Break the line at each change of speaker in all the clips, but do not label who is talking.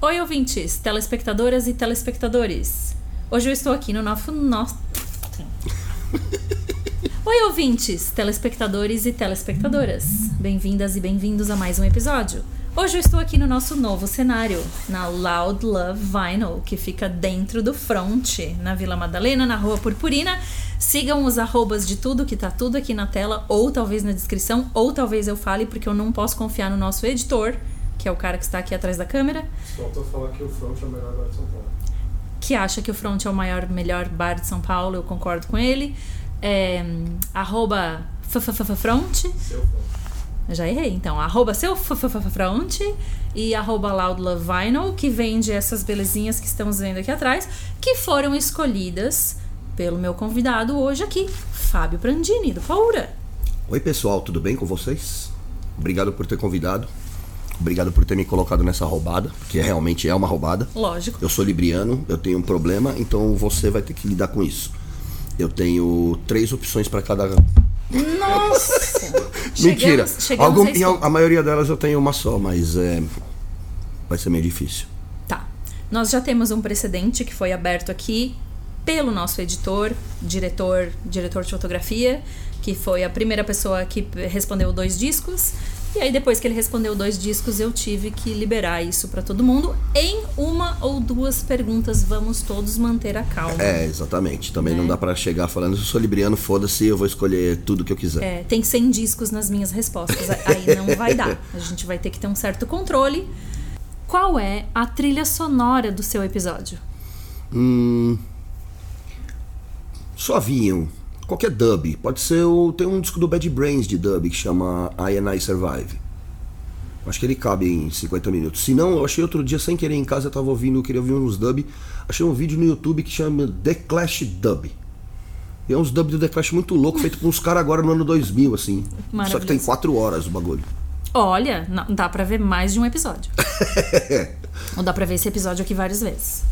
Oi, ouvintes, telespectadoras e telespectadores. Hoje eu estou aqui no nosso. nosso... Oi, ouvintes, telespectadores e telespectadoras. Bem-vindas e bem-vindos a mais um episódio. Hoje eu estou aqui no nosso novo cenário, na Loud Love Vinyl, que fica dentro do front, na Vila Madalena, na Rua Purpurina. Sigam os arrobas de tudo, que tá tudo aqui na tela, ou talvez na descrição, ou talvez eu fale, porque eu não posso confiar no nosso editor, que é o cara que está aqui atrás da câmera.
Faltou falar que o front é o melhor bar de São Paulo.
Que acha que o front é o maior, melhor bar de São Paulo, eu concordo com ele. É, arroba front.
Seu front.
Já errei, então. Arroba seu front e arroba Loud Love Vinyl, que vende essas belezinhas que estamos vendo aqui atrás, que foram escolhidas pelo meu convidado hoje aqui, Fábio Prandini, do Paura.
Oi pessoal, tudo bem com vocês? Obrigado por ter convidado. Obrigado por ter me colocado nessa roubada, que realmente é uma roubada.
Lógico.
Eu sou libriano, eu tenho um problema, então você vai ter que lidar com isso. Eu tenho três opções para cada.
Nossa!
Mentira.
Chegamos, chegamos
Algum,
a
em a maioria delas eu tenho uma só, mas é, vai ser meio difícil.
Tá. Nós já temos um precedente que foi aberto aqui pelo nosso editor, diretor, diretor de fotografia, que foi a primeira pessoa que respondeu dois discos. E aí depois que ele respondeu dois discos, eu tive que liberar isso pra todo mundo em uma ou duas perguntas. Vamos todos manter a calma.
É, exatamente. Também
Né?
não dá para chegar falando, eu sou libriano, foda-se, eu vou escolher tudo que eu quiser.
É, tem 100 discos nas minhas respostas. Aí não vai dar. A gente vai ter que ter um certo controle. Qual é a trilha sonora do seu episódio?
Hum, suavinho. Qualquer dub. Pode ser o. Tem um disco do Bad Brains de dub que chama I and I Survive. Acho que ele cabe em 50 minutos. Se não, eu achei outro dia sem querer em casa, eu tava ouvindo, eu queria ouvir uns dub. Achei um vídeo no YouTube que chama The Clash Dub. E é uns dub do The Clash muito louco, feito por uns caras agora no ano 2000, assim. Só que tem
Maravilhoso.
4 horas o bagulho.
Olha, não, dá pra ver mais de um episódio. Ou dá pra ver esse episódio aqui várias vezes.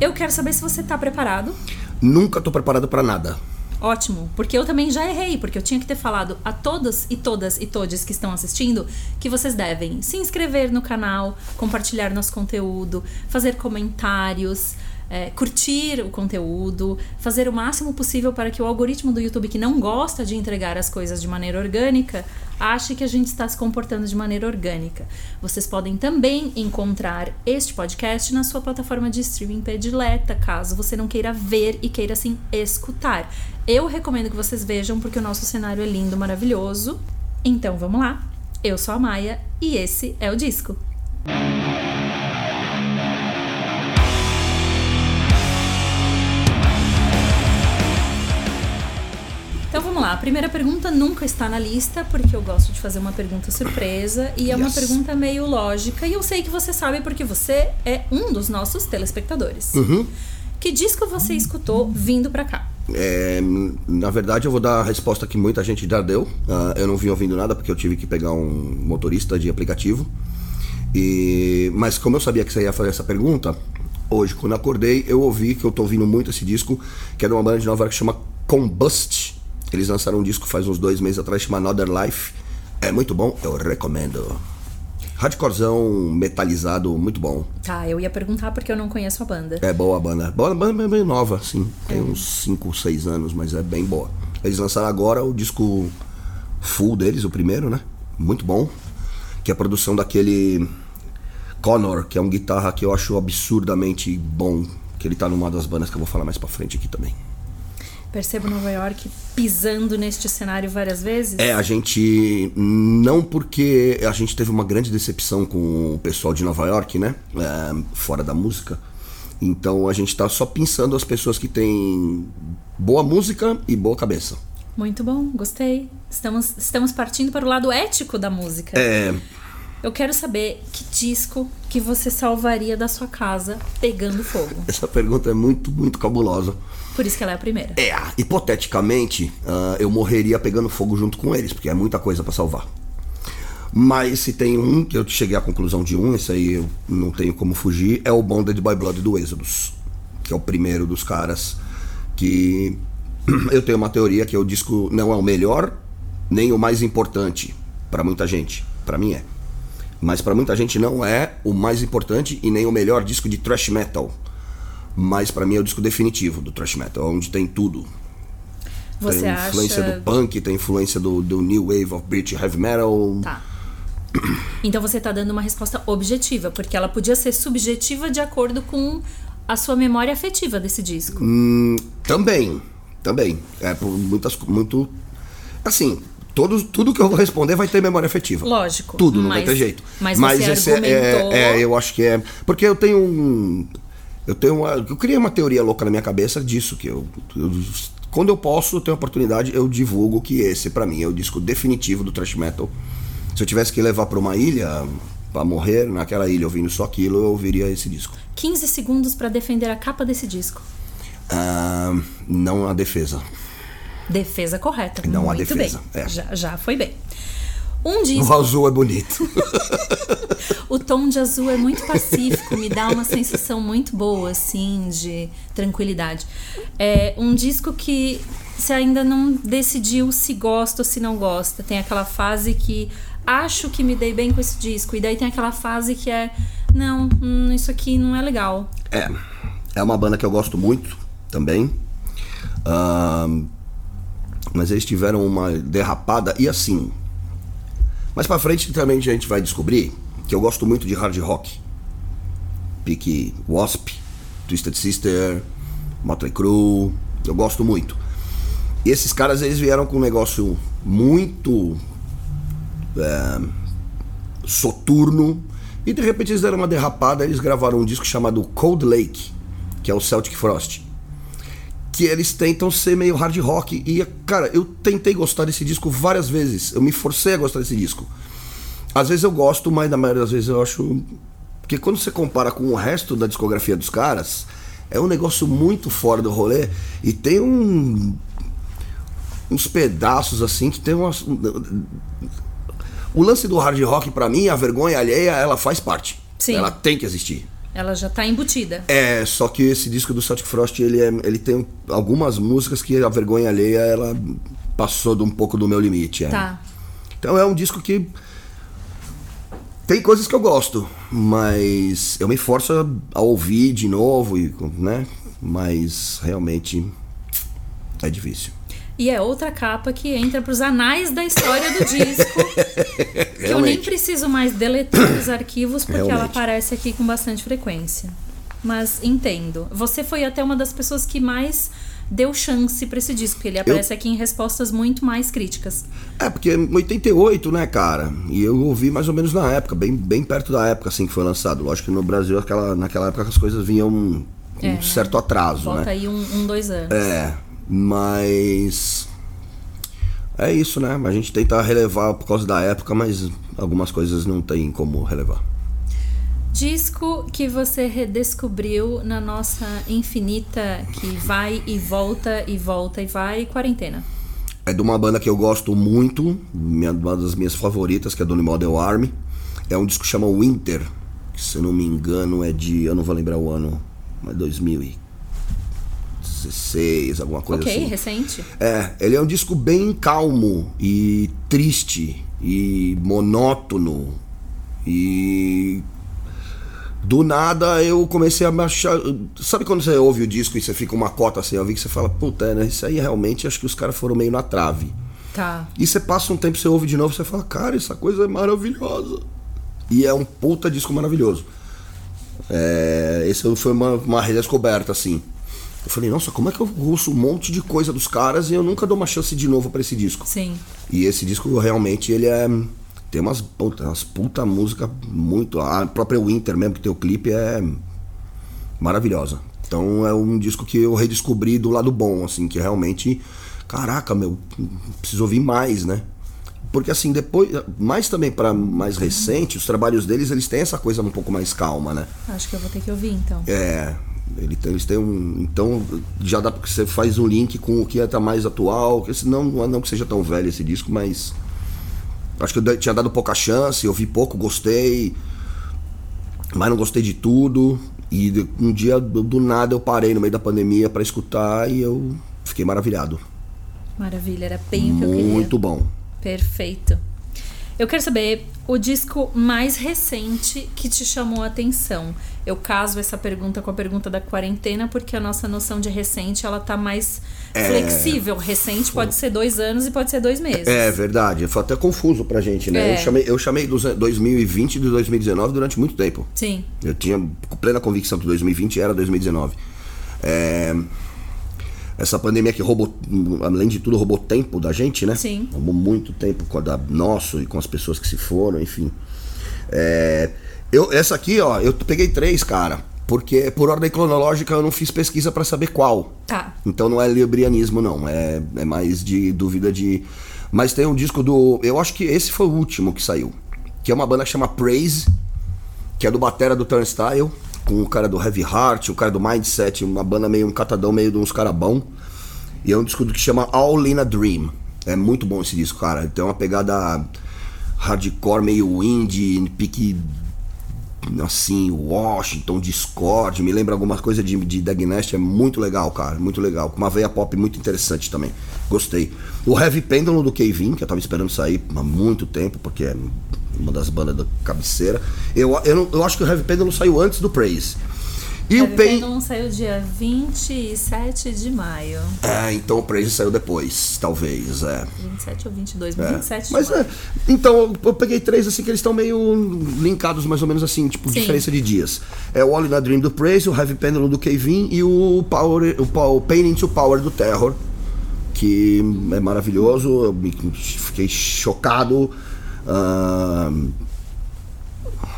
Eu quero saber se você tá preparado.
Nunca tô preparado pra nada.
Ótimo, porque eu também já errei, porque eu tinha que ter falado a todos e todas e todes que estão assistindo que vocês devem se inscrever no canal, compartilhar nosso conteúdo, fazer comentários, é, curtir o conteúdo, fazer o máximo possível para que o algoritmo do YouTube, que não gosta de entregar as coisas de maneira orgânica, ache que a gente está se comportando de maneira orgânica. Vocês podem também encontrar este podcast na sua plataforma de streaming predileta, caso você não queira ver e queira sim escutar. Eu recomendo que vocês vejam porque o nosso cenário é lindo, maravilhoso. Então vamos lá. Eu sou a Maia e esse é o disco. Então vamos lá. A primeira pergunta nunca está na lista, porque eu gosto de fazer uma pergunta surpresa e é uma pergunta meio lógica. E eu sei que você sabe porque você é um dos nossos telespectadores. Que disco você escutou vindo pra cá?
É, na verdade, eu vou dar a resposta que muita gente já deu. Ah, eu não vim ouvindo nada porque eu tive que pegar um motorista de aplicativo. E, mas como eu sabia que você ia fazer essa pergunta, hoje, quando acordei, eu ouvi que eu tô ouvindo muito esse disco, que é de uma banda de Nova York que chama Combust. Eles lançaram um disco faz uns dois meses atrás, chama Another Life. É muito bom, eu recomendo. Hardcorezão metalizado, muito bom.
Tá, eu ia perguntar porque eu não conheço a banda.
É boa a banda. Boa, a banda é bem nova, sim. Tem uns 5, 6 anos, mas é bem boa. Eles lançaram agora o disco full deles, o primeiro, né? Muito bom. Que é a produção daquele Connor, que é um guitarra que eu acho absurdamente bom. Que ele tá numa das bandas que eu vou falar mais pra frente aqui também.
Percebo Nova York pisando neste cenário várias vezes.
É, a gente. Não porque a gente teve uma grande decepção com o pessoal de Nova York, né? É, fora da música. Então a gente tá só pensando as pessoas que têm boa música e boa cabeça.
Muito bom, gostei. Estamos, estamos partindo para o lado ético da música.
É.
Eu quero saber que disco que você salvaria da sua casa pegando fogo.
Essa pergunta é muito, muito cabulosa.
Por isso que ela é a primeira.
É, hipoteticamente, ah, eu morreria pegando fogo junto com eles, porque é muita coisa pra salvar. Mas se tem um, que eu cheguei à conclusão de um, esse aí eu não tenho como fugir, é o Bonded by Blood do Exodus. Que é o primeiro dos caras que eu tenho uma teoria que o disco não é o melhor, nem o mais importante pra muita gente. Pra mim é. Mas pra muita gente não é o mais importante e nem o melhor disco de thrash metal. Mas pra mim é o disco definitivo do thrash metal, onde tem tudo.
Você
tem
acha.
influência do punk, tem influência do, do new wave of British heavy metal.
Tá. Então você tá dando uma resposta objetiva, porque ela podia ser subjetiva de acordo com a sua memória afetiva desse disco.
Hum, também, também. É por muitas, muito, assim, todos, tudo que eu vou responder vai ter memória afetiva.
Lógico.
Tudo, não
mas,
vai ter jeito.
Mas, você
esse é-
argumentou.
é, é, eu acho que é, porque eu tenho um, eu tenho uma, eu criei uma teoria louca na minha cabeça disso que eu, eu quando eu posso, eu tenho oportunidade, eu divulgo que esse pra mim é o disco definitivo do thrash metal. Se eu tivesse que levar pra uma ilha pra morrer naquela ilha ouvindo só aquilo, eu ouviria esse disco.
15 segundos pra defender a capa desse disco.
Ah, não a defesa.
Defesa correta.
Não
Muito
defesa,
bem.
é.
Já, já foi bem. Um
O
disco.
azul é bonito.
O tom de azul é muito pacífico, me dá uma sensação muito boa, assim, de tranquilidade. É um disco que você ainda não decidiu se gosta ou se não gosta. Tem aquela fase que acho que me dei bem com esse disco, e daí tem aquela fase que é não, hum, isso aqui não é legal.
É, é uma banda que eu gosto muito também. Ahn, mas eles tiveram uma derrapada e assim. Mais pra frente também a gente vai descobrir que eu gosto muito de hard rock. Pique Wasp, Twisted Sister, Motley Crue, eu gosto muito. E esses caras eles vieram com um negócio muito é, soturno e de repente eles deram uma derrapada, eles gravaram um disco chamado Cold Lake, que é o Celtic Frost. Que eles tentam ser meio hard rock. E, cara, eu tentei gostar desse disco várias vezes. Eu me forcei a gostar desse disco. Às vezes eu gosto, mas na maioria das vezes eu acho. Porque quando você compara com o resto da discografia dos caras, é um negócio muito fora do rolê. E tem um. uns pedaços assim que tem umas. O lance do hard rock, pra mim, a vergonha alheia, ela faz parte.
Sim.
Ela tem que existir.
Ela já tá embutida.
É, só que esse disco do Celtic Frost, ele, é, ele tem algumas músicas que a vergonha alheia, ela passou de um pouco do meu limite. é.
Tá.
Então é um disco que tem coisas que eu gosto, mas eu me forço a, a ouvir de novo, e, né? Mas realmente é difícil.
E é outra capa que entra pros anais da história do disco. que eu nem preciso mais deletar os arquivos porque ela
Realmente.
aparece aqui com bastante frequência. Mas entendo. Você foi até uma das pessoas que mais deu chance pra esse disco, porque ele aparece aqui em respostas muito mais críticas.
É, porque é 88, né, cara? E eu ouvi mais ou menos na época, bem, bem perto da época assim que foi lançado. Lógico que no Brasil, aquela, naquela época, as coisas vinham com
É,
um
né?
certo atraso,
Volta
né?
aí um, um, dois anos.
É, mas. É isso, né? A gente tenta relevar por causa da época, mas algumas coisas não tem como relevar.
Disco que você redescobriu na nossa infinita que vai e volta e volta e vai quarentena.
É de uma banda que eu gosto muito, uma das minhas favoritas, que é do Model Army. É um disco que chama Winter, que se não me engano é de. Eu não vou lembrar o ano, mas 2016, alguma coisa
ok,
assim.
recente.
É, ele é um disco bem calmo e triste e monótono. E do nada eu comecei a me achar. Sabe quando você ouve o disco e você fica uma cota assim, eu vi que você fala, puta, né? Isso aí realmente acho que os caras foram meio na trave.
Tá.
E você passa um tempo, você ouve de novo, você fala, cara, essa coisa é maravilhosa. E é um puta disco maravilhoso. É, esse foi uma, uma redescoberta, assim. Eu falei, nossa, como é que eu ouço um monte de coisa dos caras e eu nunca dou uma chance de novo pra esse disco?
Sim.
E esse disco realmente ele é. Tem umas, puta, umas puta música muito. A própria Winter mesmo, que tem o clipe, é maravilhosa. Então é um disco que eu redescobri do lado bom, assim, que realmente. Caraca, meu, preciso ouvir mais, né? Porque assim, depois. Mais também para mais recente, os trabalhos deles, eles têm essa coisa um pouco mais calma, né?
Acho que eu vou ter que ouvir então.
É. ele tem- Eles têm um. Então já dá porque você faz um link com o que tá mais atual. Que senão não que seja tão velho esse disco, mas. Acho que eu tinha dado pouca chance, eu vi pouco, gostei. Mas não gostei de tudo. E um dia, do nada, eu parei no meio da pandemia pra escutar e eu fiquei maravilhado.
Maravilha, era bem o que eu queria.
Muito bom.
Perfeito. Eu quero saber o disco mais recente que te chamou a atenção. Eu caso essa pergunta com a pergunta da quarentena, porque a nossa noção de recente ela tá mais
É.
flexível. Recente pode ser dois anos e pode ser dois meses.
É verdade, foi até confuso pra gente, né?
É.
Eu chamei, eu chamei dos 2020 e do 2019 durante muito tempo.
Sim.
Eu tinha plena convicção que 2020 era 2019. É, Essa pandemia que roubou, além de tudo, roubou tempo da gente, né?
Sim.
Roubou muito tempo com a nosso e com as pessoas que se foram, enfim. É, eu, essa aqui, ó, eu peguei três, cara. Porque por ordem cronológica eu não fiz pesquisa pra saber qual.
Tá.
Então não é librianismo, não. É, é mais de dúvida de. Mas tem um disco do. Eu acho que esse foi o último que saiu. Que é uma banda que chama Praise, que é do Batera do Turnstile, com o cara do Heavy Heart, o cara do Mindset, uma banda meio um catadão meio de uns cara bom. E é um disco que chama All in a Dream. É muito bom esse disco, cara. Tem uma pegada hardcore meio indie, pique assim, Washington, Discord, me lembra algumas coisas de, de Dagnest, é muito legal, cara, muito legal. Uma veia pop muito interessante também. Gostei. O Heavy Pendulum do Kevin, que eu tava esperando sair há muito tempo, porque é uma das bandas da cabeceira. Eu, eu, não- eu acho que o Heavy Pendulum saiu antes do Praise. E o
Heavy
Pain.
Pendulum saiu dia 27 de maio.
É, então o Praise saiu depois, talvez, é.
27 ou 22?
É.
27 de
Mas
maio.
é, então eu- peguei três assim que eles estão meio linkados mais ou menos assim, tipo
Sim.
diferença de dias. É o All in a Dream do Praise, o Heavy Pendulum do Kevin e o Power, o, o Pain into Power do Terror, que é maravilhoso. Eu fiquei chocado.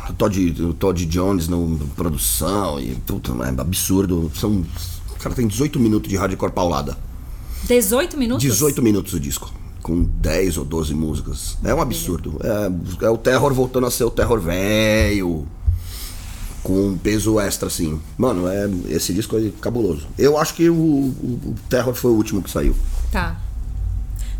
O Todd, Todd Jones na produção e puta, é absurdo. São, o cara tem 18 minutos de hardcore paulada.
18 minutos?
18 minutos o disco. Com 10 ou 12 músicas. É um absurdo. É, é o terror voltando a ser o terror velho. Com um peso extra, assim. Mano, é, esse disco é cabuloso. Eu acho que o, o, o Terror foi o último que saiu.
Tá.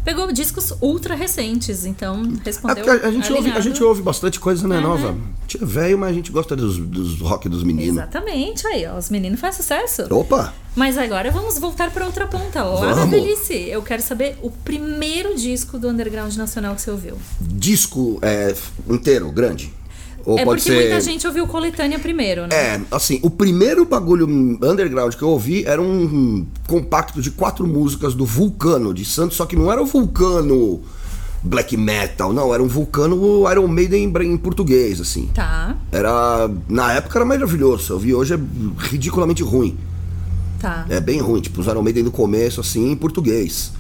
Pegou discos ultra recentes, então
É
respondeu.
porque a, gente ouve, a gente ouve bastante coisa, né,
Uhum.
nova? A gente é velho, mas a gente gosta dos, dos rock dos meninos.
Exatamente, aí, ó, os meninos fazem sucesso.
Opa!
Mas agora vamos voltar para outra ponta, lá na velhice. Eu quero saber o primeiro disco do underground nacional que você ouviu.
Disco é, inteiro, grande. Ou
é
pode
porque
ser.
muita gente ouviu coletânea primeiro, né?
É, assim, o primeiro bagulho underground que eu ouvi era um compacto de quatro músicas do Vulcano de Santos, só que não era o Vulcano black metal, não, era um Vulcano Iron Maiden em, em português, assim.
Tá,
Era, na época era maravilhoso, eu vi hoje é ridiculamente ruim.
tá.
É bem ruim, tipo, os Iron Maiden do começo, assim, em português.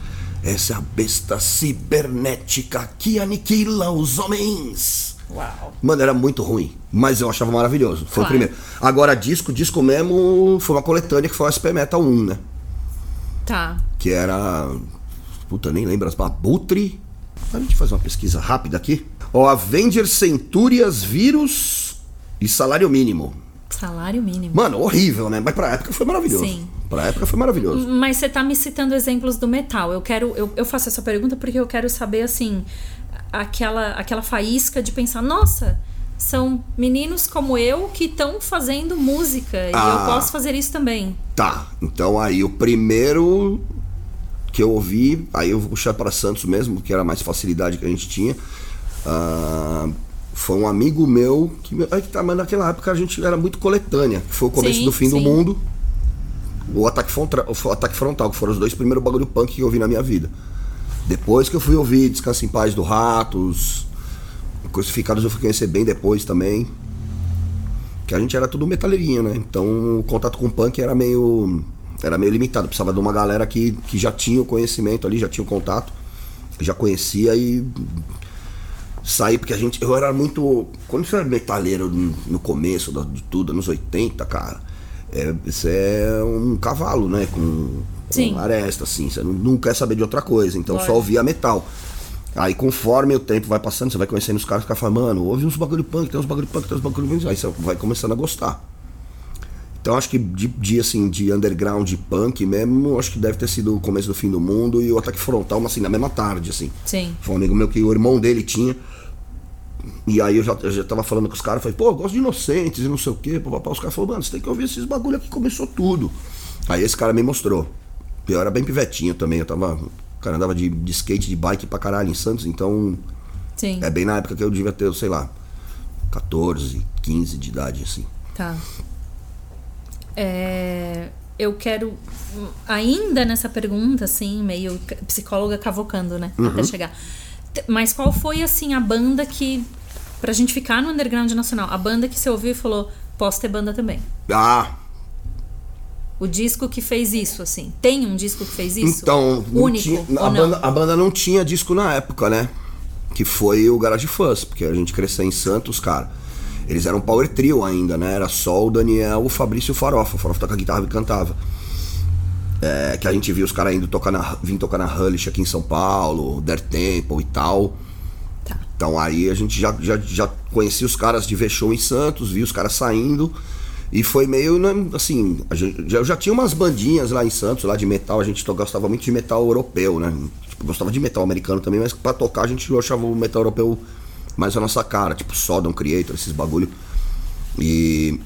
Essa é a besta cibernética que aniquila os homens.
Uau.
Mano, era muito ruim, mas eu achava maravilhoso. Foi
Claro.
o primeiro. Agora, disco, disco mesmo, foi uma coletânea que foi o SP Metal 1, né?
Tá.
Que era. Puta, nem lembro as Abutre. A gente faz uma pesquisa rápida aqui. Ó, Avengers, Centúrias, Vírus e Salário Mínimo.
Salário mínimo.
Mano, horrível, né? Mas pra época foi maravilhoso.
Sim.
Pra época foi maravilhoso.
Mas você tá me citando exemplos do metal. Eu quero. Eu, eu faço essa pergunta porque eu quero saber, assim, aquela, aquela faísca de pensar, nossa, são meninos como eu que estão fazendo música. E
Ah.
eu posso fazer isso também.
Tá, então aí o primeiro que eu ouvi, aí eu vou puxar para Santos mesmo, que era mais facilidade que a gente tinha. ah, foi um amigo meu que aí que tá, mas naquela época a gente era muito coletânea. Foi o começo
Sim,
do fim do
sim.
mundo. O ataque, frontal, o ataque frontal, que foram os dois primeiros bagulho punk que eu ouvi na minha vida. Depois que eu fui ouvir Descansa em Paz do Ratos, Crucificados eu fui conhecer bem depois também. Que a gente era tudo metaleirinho, né? Então o contato com o punk era meio. Era meio limitado. Precisava de uma galera que, que já tinha o conhecimento ali, já tinha o contato, já conhecia e sair, porque a gente. Eu era muito. Quando você era metaleiro no, começo de tudo, nos 80, cara, é, você é um cavalo, né? Com,
Sim.
aresta, assim. Você não, não quer saber de outra coisa. Então só
Lógico.
ouvia metal. Aí conforme o tempo vai passando, você vai conhecendo os caras, fica falando, mano, ouve uns bagulho punk, tem uns bagulho punk, tem uns bagulho punk, aí você vai começando a gostar. Então acho que de, de assim, de underground de punk mesmo, acho que deve ter sido o começo do fim do mundo e o ataque frontal, assim, na mesma tarde, assim.
Sim.
Foi um amigo meu que o irmão dele tinha. E aí eu já, eu já tava falando com os caras, falei, pô, eu gosto de inocentes e não sei o quê. Papapá. Os caras falaram, mano, você tem que ouvir esses bagulho aqui, começou tudo. Aí esse cara me mostrou. Eu era bem pivetinho também, eu tava. O cara andava de, de skate, de bike pra caralho em Santos, então.
Sim.
É bem na época que eu devia ter, sei lá, 14, 15 de idade, assim.
Tá. É, eu quero, ainda nessa pergunta, assim, meio psicóloga cavocando, né? Até chegar. Mas qual foi, assim, a banda que, pra gente ficar no underground nacional, a banda que você ouviu e falou, posso ter banda também?
Ah,
O disco que fez isso, assim. Tem um disco que fez isso?
então.
Único,
tinha-
ou
a,
não?
banda, a banda não tinha disco na época, né? Que foi o Garage Fuzz, porque a gente cresceu em Santos, cara. Eles eram power trio ainda, né? Era só o Daniel, o Fabrício e o Farofa. O Farofa tocava guitarra e cantava. É, que a gente viu os caras indo tocar na, vim tocar na Hullish aqui em São Paulo, Der Temple e tal.
Tá.
Então aí a gente já, já, já conhecia os caras de ver show em Santos, via os caras saindo. E foi meio, né, assim, eu já tinha umas bandinhas lá em Santos, lá de metal, a gente gostava muito de metal europeu, né? Tipo, gostava de metal americano também, mas pra tocar a gente achava o metal europeu mais a nossa cara, tipo Sodom Creator, esses bagulho. E.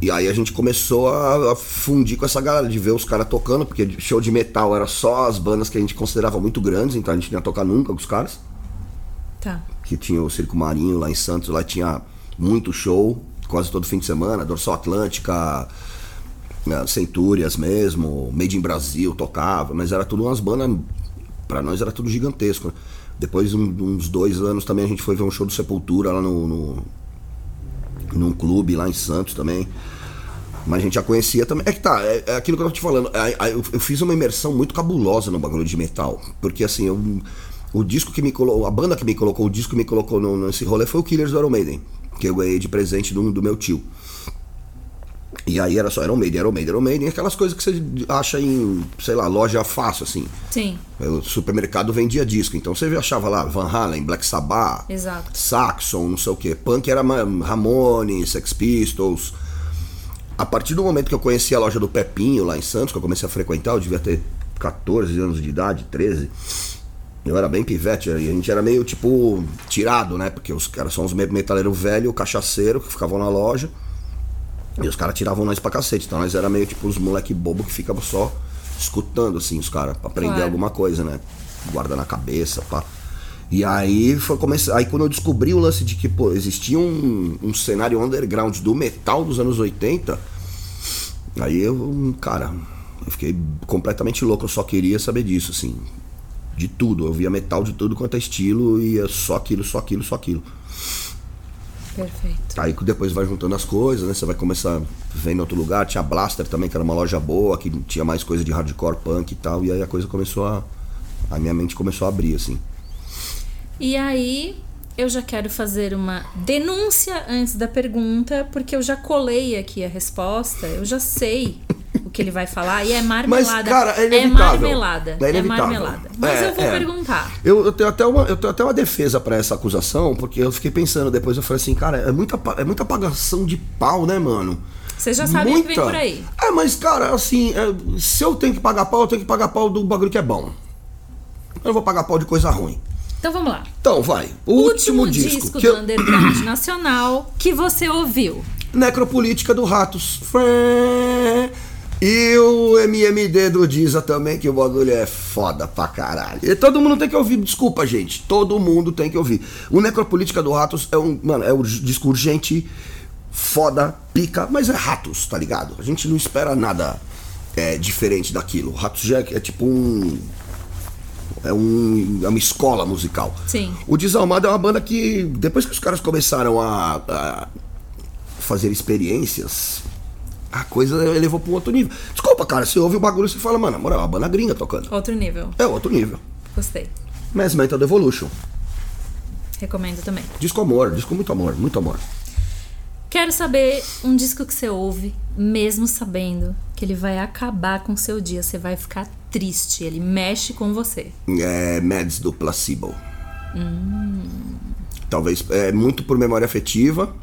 E aí a gente começou a, a fundir com essa galera, de ver os caras tocando, porque show de metal era só as bandas que a gente considerava muito grandes, então a gente não ia tocar nunca com os caras
Tá.
que tinha o Circo Marinho lá em Santos, lá tinha muito show, quase todo fim de semana, Dorsal Atlântica, né, Centúrias mesmo, Made in Brasil tocava, mas era tudo umas bandas, pra nós era tudo gigantesco. né? Depois, um- uns dois anos também, a gente foi ver um show do Sepultura lá no, no num clube lá em Santos também. Mas a gente já conhecia também. É que tá, é, é aquilo que eu tô te falando. Aí- aí Eu, eu fiz uma imersão muito cabulosa no bagulho de metal. Porque assim, eu- o disco que me colocou, a banda que me colocou, o disco que me colocou no- nesse rolê foi o Killers do Iron Maiden. Que eu ganhei de presente do, do meu tio. E aí era só Iron Maiden, Iron Maiden, Iron Maiden, aquelas coisas que você acha em, sei lá, loja fácil, assim.
Sim,
O supermercado vendia disco, então você achava lá Van Halen, Black Sabbath,
Exato.
Saxon, não sei o que. Punk era Ramones, Sex Pistols. A partir do momento que eu conheci a loja do Pepinho lá em Santos, que eu comecei a frequentar, eu devia ter 14 anos de idade, 13. Eu era bem pivete, e a gente era meio tipo tirado, né? Porque os caras são uns me- metaleiros velho, cachaceiro, que ficavam na loja. E os caras tiravam nós pra cacete. Então nós era meio tipo os moleque bobo que ficavam só escutando, assim, os caras, pra aprender
Claro.
alguma coisa, né? Guarda na cabeça, pá. E aí foi começar. Aí quando eu descobri o lance de que, pô, existia um, um cenário underground do metal dos anos 80, aí eu, cara, eu fiquei completamente louco, eu só queria saber disso, assim. De tudo. Eu via metal de tudo quanto é estilo e só aquilo, só aquilo, só aquilo.
perfeito.
Aí depois vai juntando as coisas, né? Você vai começar em outro lugar. Tinha Blaster também, que era uma loja boa, que tinha mais coisa de hardcore punk e tal. E aí a coisa começou a. A minha mente começou a abrir, assim.
E aí, eu já quero fazer uma denúncia antes da pergunta, porque eu já colei aqui a resposta, eu já sei o que ele vai falar, e é marmelada.
cara, é inevitável.
marmelada.
É inevitável.
marmelada. Mas
É,
eu vou
é.
perguntar.
Eu, eu tenho até uma, eu tenho até uma defesa pra essa acusação, porque eu fiquei pensando depois, eu falei assim, cara, é muita, é muita pagação de pau, né, mano?
Você já sabe o que vem por aí.
É, mas, cara, assim, é, se eu tenho que pagar pau, eu tenho que pagar pau do bagulho que é bom. Eu não vou pagar pau de coisa ruim.
Então vamos lá.
Então, vai. O último, disco, que
do
eu,
Underground Nacional que você ouviu.
Necropolítica do Ratos. Fé. E o MMD do Diza também, que o bagulho é foda pra caralho. E todo mundo tem que ouvir, desculpa, gente. Todo mundo tem que ouvir. O Necropolítica do Ratos é um. Mano, é um disco urgente, foda, pica, mas é Ratos, tá ligado? A gente não espera nada é, diferente daquilo. Ratos já é, é tipo um. É, um, é uma escola musical.
Sim.
O Desalmado é uma banda que, depois que os caras começaram a, a fazer experiências, a coisa elevou pra um outro nível. Desculpa, cara, você ouve o bagulho e você fala, mano, moral, é uma banda gringa tocando.
Outro nível.
É outro nível.
Gostei.
Mass Mental Devolution.
Recomendo também.
Disco amor, disco muito amor, muito amor.
Quero saber um disco que você ouve, mesmo sabendo que ele vai acabar com o seu dia. Você vai ficar triste. Ele mexe com você.
É Mads do Placebo. Talvez, é muito por memória afetiva.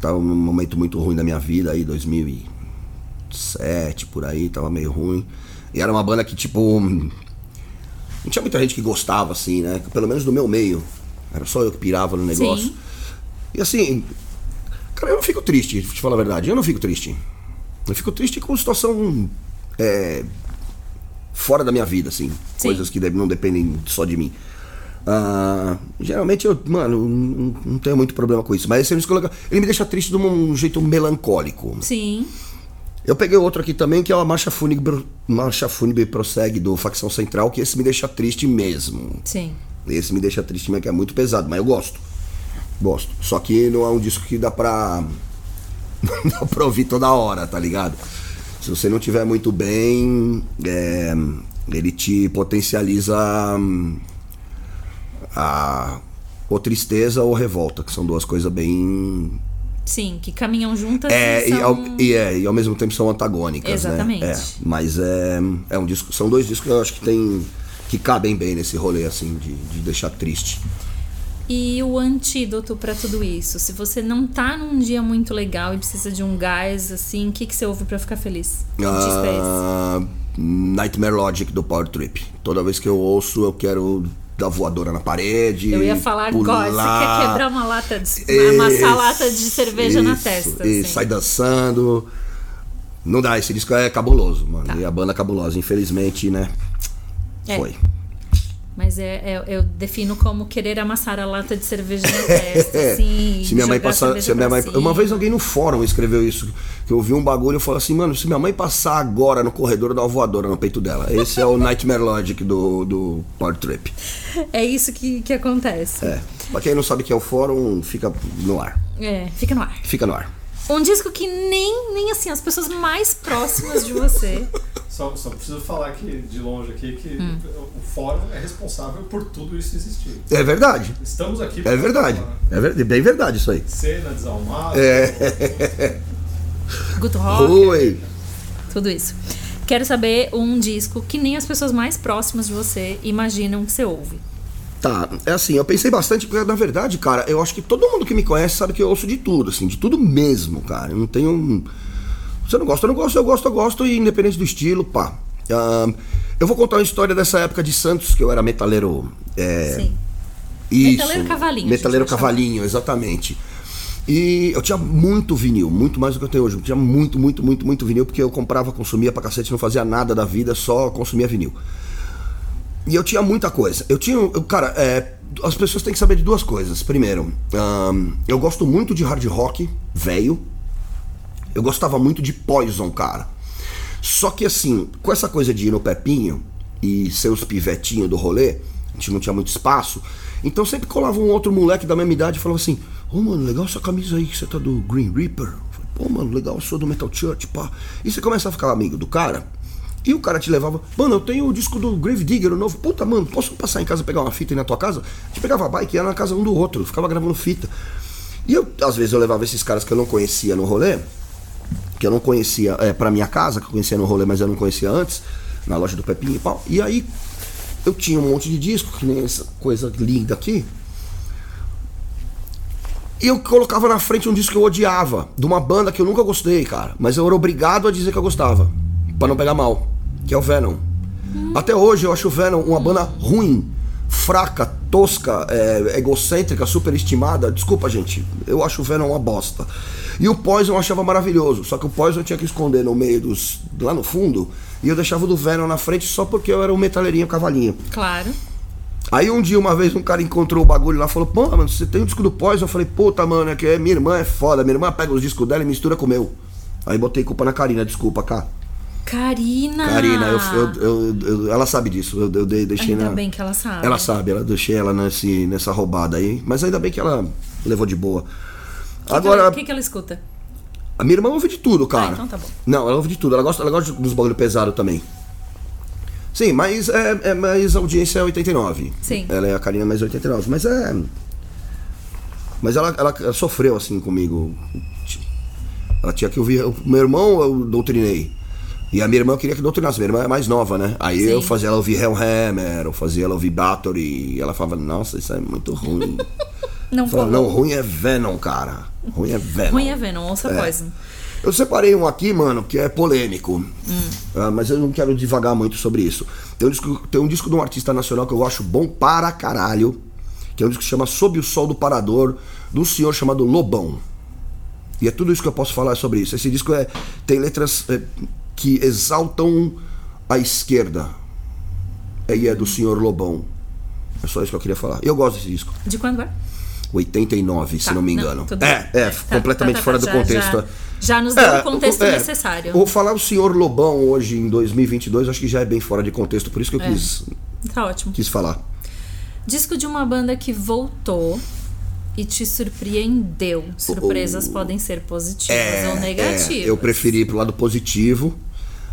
Tava um momento muito ruim da minha vida aí, 2007, por aí, tava meio ruim. E era uma banda que, tipo. Não tinha muita gente que gostava, assim, né? Pelo menos do meu meio. Era só eu que pirava no negócio.
Sim.
E assim. Cara, eu não fico triste, te falar a verdade. Eu não fico triste. Eu fico triste com situação. É, fora da minha vida, assim.
Sim.
Coisas que não dependem só de mim. Ah, geralmente eu, mano, não, não tenho muito problema com isso. Mas esse é um legal. Ele me deixa triste de um jeito melancólico.
Sim.
Eu peguei outro aqui também, que é a Marcha Fúnebre, Marcha Fúnebre Prossegue, do Facção Central, que esse me deixa triste mesmo.
Sim.
Esse me deixa triste mesmo, que é muito pesado, mas eu gosto. Gosto. Só que não é um disco que dá pra. Dá pra ouvir toda hora, tá ligado? Se você não tiver muito bem, é, ele te potencializa hum, a ou tristeza ou revolta, que são duas coisas bem
Sim, que caminham juntas
é,
e
e,
são...
ao, e, é, e ao mesmo tempo são antagônicas,
Exatamente.
né? É, mas é, é um disco, são dois discos que eu acho que tem que cabem bem nesse rolê assim de, de deixar triste.
E o antídoto pra tudo isso? Se você não tá num dia muito legal e precisa de um gás, assim, o que, que você ouve pra ficar feliz?
Ah, Nightmare Logic do Power Trip. Toda vez que eu ouço, eu quero dar voadora na parede.
Eu ia falar
pular.
agora, você quer quebrar uma lata de. amassar lata de cerveja na
Isso,
testa.
E
assim.
sai dançando. Não dá, esse disco é cabuloso, mano.
Tá.
E a banda é cabulosa, infelizmente, né?
É.
Foi.
Mas é, é- eu defino como querer amassar a lata de cerveja na testa, assim.
Se minha mãe passar, se minha mãe,
cima.
uma vez alguém no fórum escreveu isso, que eu vi um bagulho e falei assim, mano, se minha mãe passar agora no corredor, eu dou uma voadora no peito dela. Esse é o Nightmare Logic do, do Power Trip.
É isso que, que acontece.
É. Pra quem não sabe o que é o fórum, fica no ar.
É, fica no ar.
Fica no ar.
Um disco que nem, nem assim, as pessoas mais próximas de você.
Só, só preciso falar aqui de longe aqui que
Hum.
o fórum é responsável por tudo isso existir.
É verdade.
Estamos aqui
É verdade. É ver- bem verdade isso aí.
Cena desalmada.
É.
Good Rock,
Oi.
tudo isso. Quero saber um disco que nem as pessoas mais próximas de você imaginam que você ouve.
Tá, é assim, eu pensei bastante, porque na verdade, cara, eu acho que todo mundo que me conhece sabe que eu ouço de tudo, assim, de tudo mesmo, cara. Eu não tenho. um- Você não gosta, eu não gosto, eu gosto, eu gosto, e independente do estilo, pá. Ah, eu vou contar uma história dessa época de Santos, que eu era metaleiro. É,
Sim.
Isso.
Metaleiro cavalinho,
Metaleiro cavalinho, exatamente. E eu tinha muito vinil, muito mais do que eu tenho hoje. Eu tinha muito, muito, muito, muito vinil, porque eu comprava, consumia pra cacete, não fazia nada da vida, só consumia vinil. E eu tinha muita coisa. Eu tinha. eu- cara, é, as pessoas têm que saber de duas coisas. Primeiro, ahn, eu gosto muito de hard rock, velho. Eu gostava muito de Poison, cara. Só que assim, com essa coisa de ir no Pepinho e ser os pivetinhos do rolê, a gente não tinha muito espaço. Então sempre colava um outro moleque da mesma idade e falava assim: Ô mano, legal essa camisa aí que você tá do Green Reaper. Eu falei, Pô, mano, legal, eu sou do Metal Church, pá. E você começa a ficar amigo do cara. E o cara te levava, mano, eu tenho o disco do Grave Digger, o novo. Puta, mano, posso passar em casa pegar uma fita aí na tua casa? A gente pegava a bike ia na casa um do outro, ficava gravando fita. E eu, às vezes, eu levava esses caras que eu não conhecia no rolê, que eu não conhecia é, pra minha casa, que eu conhecia no rolê, mas eu não conhecia antes, na loja do Pepinho e pau. E aí eu tinha um monte de disco, que nem essa coisa linda aqui. E eu colocava na frente um disco que eu odiava, de uma banda que eu nunca gostei, cara. Mas eu era obrigado a dizer que eu gostava, pra não pegar mal, que é o Venom. Até hoje eu acho o Venom uma banda ruim, fraca, tosca, é, egocêntrica, superestimada. Desculpa, gente, eu acho o Venom uma bosta. E o Poison eu achava maravilhoso, só que o Poison eu tinha que esconder no meio dos. lá no fundo, e eu deixava o do Venom na frente só porque eu era o metaleirinho cavalinho.
Claro.
Aí um dia, uma vez, um cara encontrou o bagulho lá e falou, pô, mano, você tem o disco do Poison? Eu falei, puta, mano, é que minha irmã é foda, minha irmã pega os discos dela e mistura com o meu. Aí botei culpa na Karina, desculpa, cá.
Karina!
Karina, eu, eu- eu- ela sabe disso, eu, eu dei- deixei
Ainda
na...
bem que ela sabe.
Ela sabe, ela deixei ela nesse, nessa roubada aí, mas ainda bem que ela levou de boa.
Que
Agora,
O que, que ela escuta?
a minha irmã ouve de tudo, cara.
Ah, então tá bom.
Não, ela ouve de tudo, ela gosta, ela gosta dos bagulho pesado também. Sim, mas é, é mais a audiência é 89.
Sim.
Ela é a Karina mais 89, mas é. Mas ela, ela, ela sofreu assim comigo. Ela tinha que ouvir. O meu irmão eu doutrinei. E a minha irmã queria que doutrinasse. Minha irmã é mais nova, né? Aí
Sim.
eu fazia ela ouvir Hellhammer, eu fazia ela ouvir Bathory. E ela falava, nossa, isso é muito ruim.
Não
falava, não, ruim é Venom, cara. Ruim é Venom.
Ruim é Venom, ouça
É.
Poison.
Eu separei um aqui, mano, que é polêmico. Ah, mas eu não quero divagar muito sobre isso. Tem um, disco, tem um disco de um artista nacional que eu acho bom para caralho. Que é um disco que se chama Sob o Sol do Parador, um senhor chamado Lobão. E é tudo isso que eu posso falar sobre isso. Esse disco é, tem letras é, que exaltam a esquerda. E é do senhor Lobão. É só isso que eu queria falar. Eu gosto desse disco.
De quando é?
89, se
Tá,
não me engano.
tudo
é, é,
Tá,
completamente
tá, tá,
fora
tá,
do
já-
contexto.
Já, já nos deu
É,
o contexto
é,
necessário.
Vou falar o senhor Lobão hoje em 2022, acho que já é bem fora de contexto, por isso que eu
É.
quis,
Tá ótimo.
quis falar.
Disco de uma banda que voltou e te surpreendeu. Surpresas
O-
podem ser positivas ou negativas.
é, eu preferi ir pro lado positivo.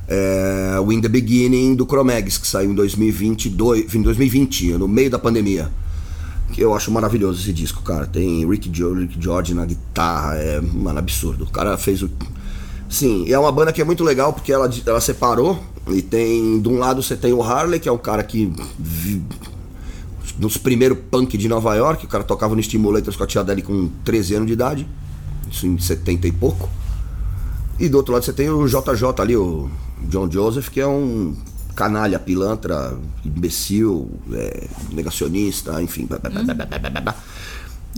É, o In The Beginning do Chromex, que saiu em 2022, em 2020, no meio da pandemia. Que eu acho maravilhoso esse disco, cara. Tem Rick, jo Rick George na guitarra, é, mano, absurdo. O cara fez o. Sim, é uma banda que é muito legal porque ela, ela separou e tem. De um lado você tem o Harley, que é um cara que. vi- nos primeiros punk de Nova York, o cara tocava no Stimulators com a tia dele com 13 anos de idade, isso em 70 e pouco. E do outro lado você tem o JJ ali, o John Joseph, que é um canalha, pilantra, imbecil, é, negacionista, enfim. blá, blá, blá, blá.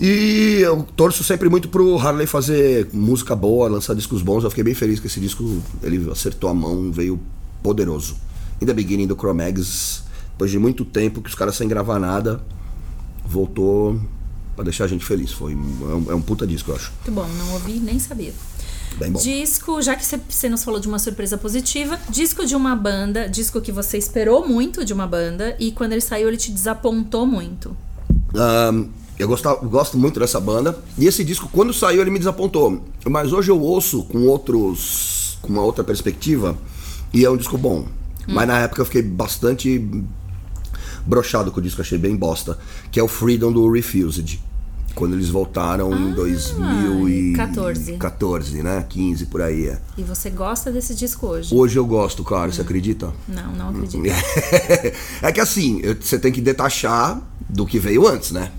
E eu torço sempre muito pro Harley fazer música boa, lançar discos bons. Eu fiquei bem feliz que esse disco ele acertou a mão, veio poderoso. In the Beginning do Chromex, depois de muito tempo que os caras sem gravar nada, voltou pra deixar a gente feliz. Foi é um, é um puta disco, eu acho.
Muito bom, não ouvi nem sabia. Disco, já que você- nos falou de uma surpresa positiva, disco de uma banda, disco que você esperou muito de uma banda e quando ele saiu ele te desapontou muito.
Ahn, eu gostava- gosto muito dessa banda. E esse disco, quando saiu, ele me desapontou. Mas hoje eu ouço com outros. com uma outra perspectiva. E é um disco bom. Mas na época eu fiquei bastante brochado com o disco, achei bem bosta. Que é o Freedom do Refused. Quando eles voltaram em 2014. 14, né? 15 por aí. É.
E você gosta desse disco hoje?
Hoje eu gosto, cara, você acredita?
Não, não acredito.
é que assim, você tem que detachar do que veio antes, né?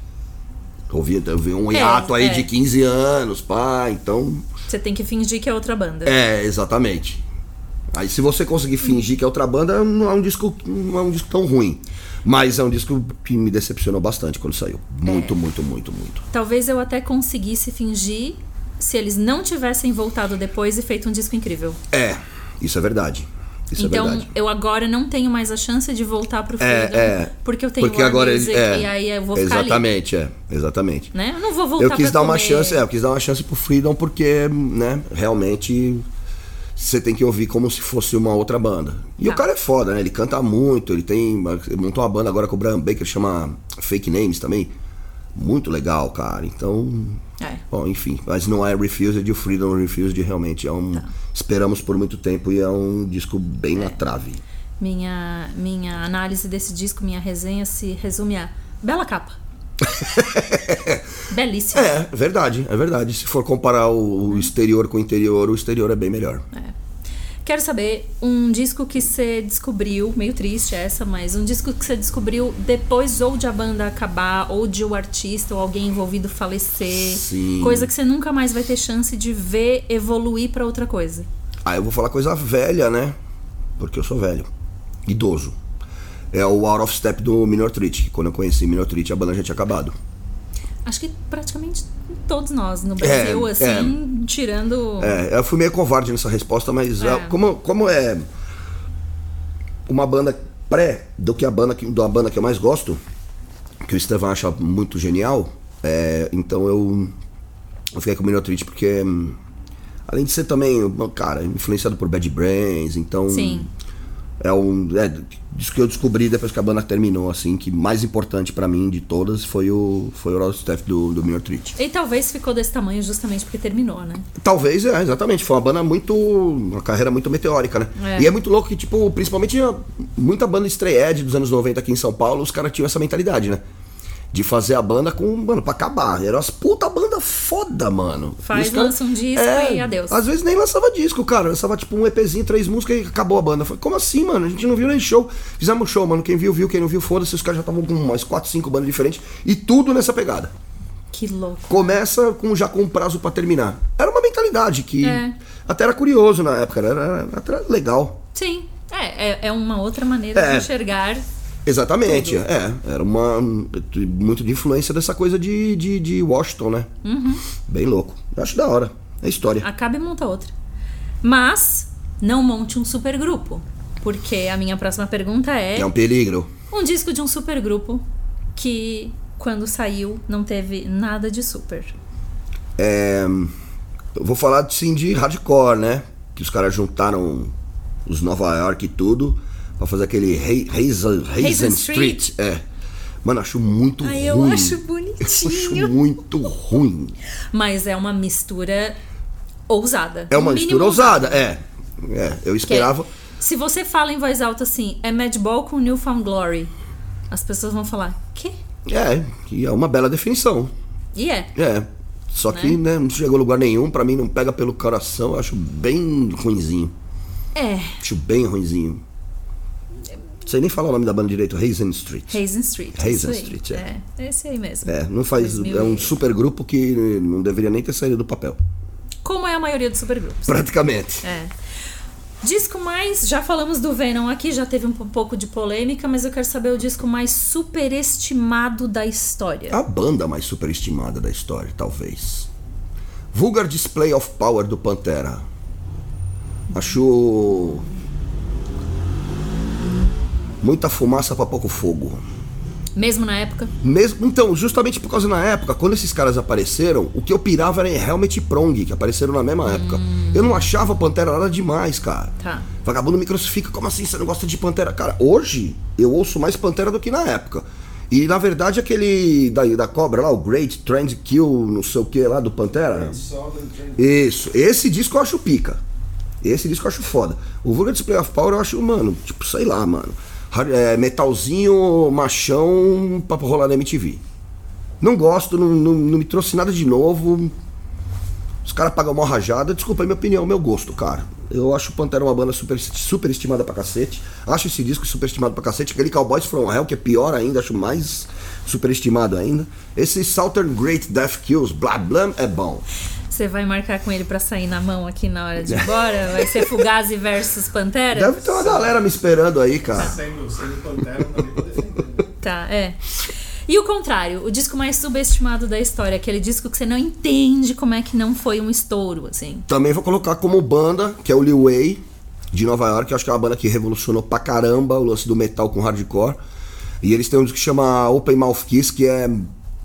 Eu vi um
É,
hiato aí
é.
de 15 anos, pá, então.
Você tem que fingir que é outra banda.
É, exatamente. Aí se você conseguir fingir que é outra banda, não é um disco, não é um disco tão ruim. Mas é um disco que me decepcionou bastante quando saiu. Muito, muito, muito, muito.
Talvez eu até conseguisse fingir se eles não tivessem voltado depois e feito um disco incrível.
É, isso é verdade. Isso
então,
é verdade.
eu agora não tenho mais a chance de voltar pro Freedom,
É, é.
porque eu tenho
Porque agora ele. É,
e aí eu vou ficar ali.
exatamente, é. Exatamente.
Né? Eu não vou voltar
Eu quis dar uma
comer.
chance, é, eu quis dar uma chance pro Freedom porque, né, realmente você tem que ouvir como se fosse uma outra banda. E
Tá.
o cara é foda, né? Ele canta muito, ele tem. Ele montou uma banda agora com o Brian Baker, chama Fake Names também. Muito legal, cara. Então.
É.
Bom, enfim, mas não é Refused, o Freedom Refused realmente é um.
Tá.
Esperamos por muito tempo e é um disco bem na trave.
Minha, minha análise desse disco, minha resenha se resume a bela capa. Belíssima.
É, verdade, é verdade. Se for comparar o, o exterior com o interior, o exterior é bem melhor.
Quero saber um disco que você descobriu, meio triste essa, mas um disco que você descobriu depois ou de a banda acabar, ou de o artista ou alguém envolvido falecer.
Sim.
Coisa que você nunca mais vai ter chance de ver evoluir pra outra coisa.
Ah, eu vou falar coisa velha, né? Porque eu sou velho. Idoso. É o Out of Step do Minor Threat. que Quando eu conheci Minor Threat, a banda já tinha acabado.
Acho que praticamente todos nós no Brasil,
É,
assim, tirando.
É, eu fui meio covarde nessa resposta, mas
É.
é, como, como é uma banda pré do que a banda que, da banda que eu mais gosto, que o Estevão acha muito genial, é, então eu, eu fiquei com o Minor Threat porque, hum, além de ser também, cara, influenciado por Bad Brains, então.
Sim.
É um. É, isso que eu descobri depois que a banda terminou, assim, que mais importante pra mim de todas foi o, foi o Step do, do Minor Treat.
E talvez ficou desse tamanho justamente porque terminou, né?
Talvez, é, exatamente. Foi uma banda muito. Uma carreira muito meteórica, né?
É.
E é muito louco que, tipo, principalmente muita banda estreed dos anos 90 aqui em São Paulo, os caras tinham essa mentalidade, né? De fazer a banda com, mano, pra acabar. Era umas puta banda foda, mano.
Faz,
os caras-
lança um disco e adeus.
Às vezes nem lançava disco, cara. Lançava tipo um EPzinho, três músicas e acabou a banda. Falei, como assim, mano? A gente não viu nem show. Fizemos show, mano. Quem viu, viu. Quem não viu, foda-se. Os caras já estavam com umas quatro, cinco bandas diferentes. E tudo nessa pegada.
Que louco.
Começa com já com um prazo pra terminar. Era uma mentalidade que
É.
até era curioso na época. Era, era, até legal.
Sim. É, é, é uma outra maneira
É.
de enxergar.
Exatamente,
Tudo.
é. Era uma. Muito de influência dessa coisa de, de, de Washington, né?
Uhum.
Bem louco. Eu acho da hora. É história.
Acaba e monta outra. Mas não monte um supergrupo. Porque a minha próxima pergunta é,
É um peligro.
um disco de um supergrupo que quando saiu não teve nada de super.
É, eu vou falar sim de hardcore, né? Que os caras juntaram os Nova York e tudo pra fazer aquele Hazen, Street.
Street.
É. Mano, acho muito
Ai,
ruim.
eu acho
Eu acho
bonitinho.
muito ruim.
Mas é uma mistura ousada.
É uma mistura ousada, é. É, eu
Que é-
esperava.
Se você fala em voz alta assim, é Madball com Newfound Glory, as pessoas vão falar, quê?
É, e é uma bela definição.
E é.
É. Só que, né, não chegou a lugar nenhum, pra mim não pega pelo coração, eu acho bem ruinzinho.
É.
Acho bem ruinzinho. Não sei nem falar o nome da banda direito, Hazen Street.
Hazen Street.
Hazen. Street, é.
é. Esse aí mesmo.
É, não faz.
2000
É um super grupo que não deveria nem ter saído do papel.
Como é a maioria dos supergrupos.
Praticamente.
É. Disco mais. Já falamos do Venom aqui, já teve um po- pouco de polêmica, mas eu quero saber o disco mais superestimado da história.
A banda mais superestimada da história, talvez. Vulgar Display of Power do Pantera. Acho. Muita fumaça pra pouco fogo.
Mesmo na época.
Mesmo, então, justamente por causa na época, quando esses caras apareceram, o que eu pirava era em Helmet e Prong, que apareceram na mesma época. Eu não achava Pantera nada demais, cara.
Tá.
Vagabundo me crucifica, como assim você não gosta de Pantera? Cara, hoje eu ouço mais Pantera do que na época. E na verdade aquele da, da cobra lá, o Great Trend Kill, não sei o que lá do Pantera. Isso, esse disco eu acho pica. Esse disco eu acho foda. O Vulgar Display of Power eu acho, mano, tipo, sei lá, mano. É, metalzinho, machão pra rolar na MTV. Não gosto, não, não, não me trouxe nada de novo. Os caras pagam uma rajada. Desculpa, é minha opinião, meu gosto, cara. Eu acho o Pantera uma banda super, super estimada pra cacete. Acho esse disco super estimado pra cacete. Aquele Cowboys From Hell, que é pior ainda, acho mais super estimado ainda. Esse Southern Great Death Kills, blá blá, é bom.
Você vai marcar com ele pra sair na mão aqui na hora de ir embora? Vai ser Fugazi versus Pantera?
Deve ter uma galera me esperando aí, cara.
Sendo, sendo Pantera, não?
Tá, é. E o contrário, o disco mais subestimado da história, aquele disco que você não entende como é que não foi um estouro, assim.
Também vou colocar como banda, que é o Lil Way, de Nova York. Eu acho que é uma banda que revolucionou pra caramba o lance do metal com hardcore. E eles têm um disco que chama Open Mouth Kiss, que é.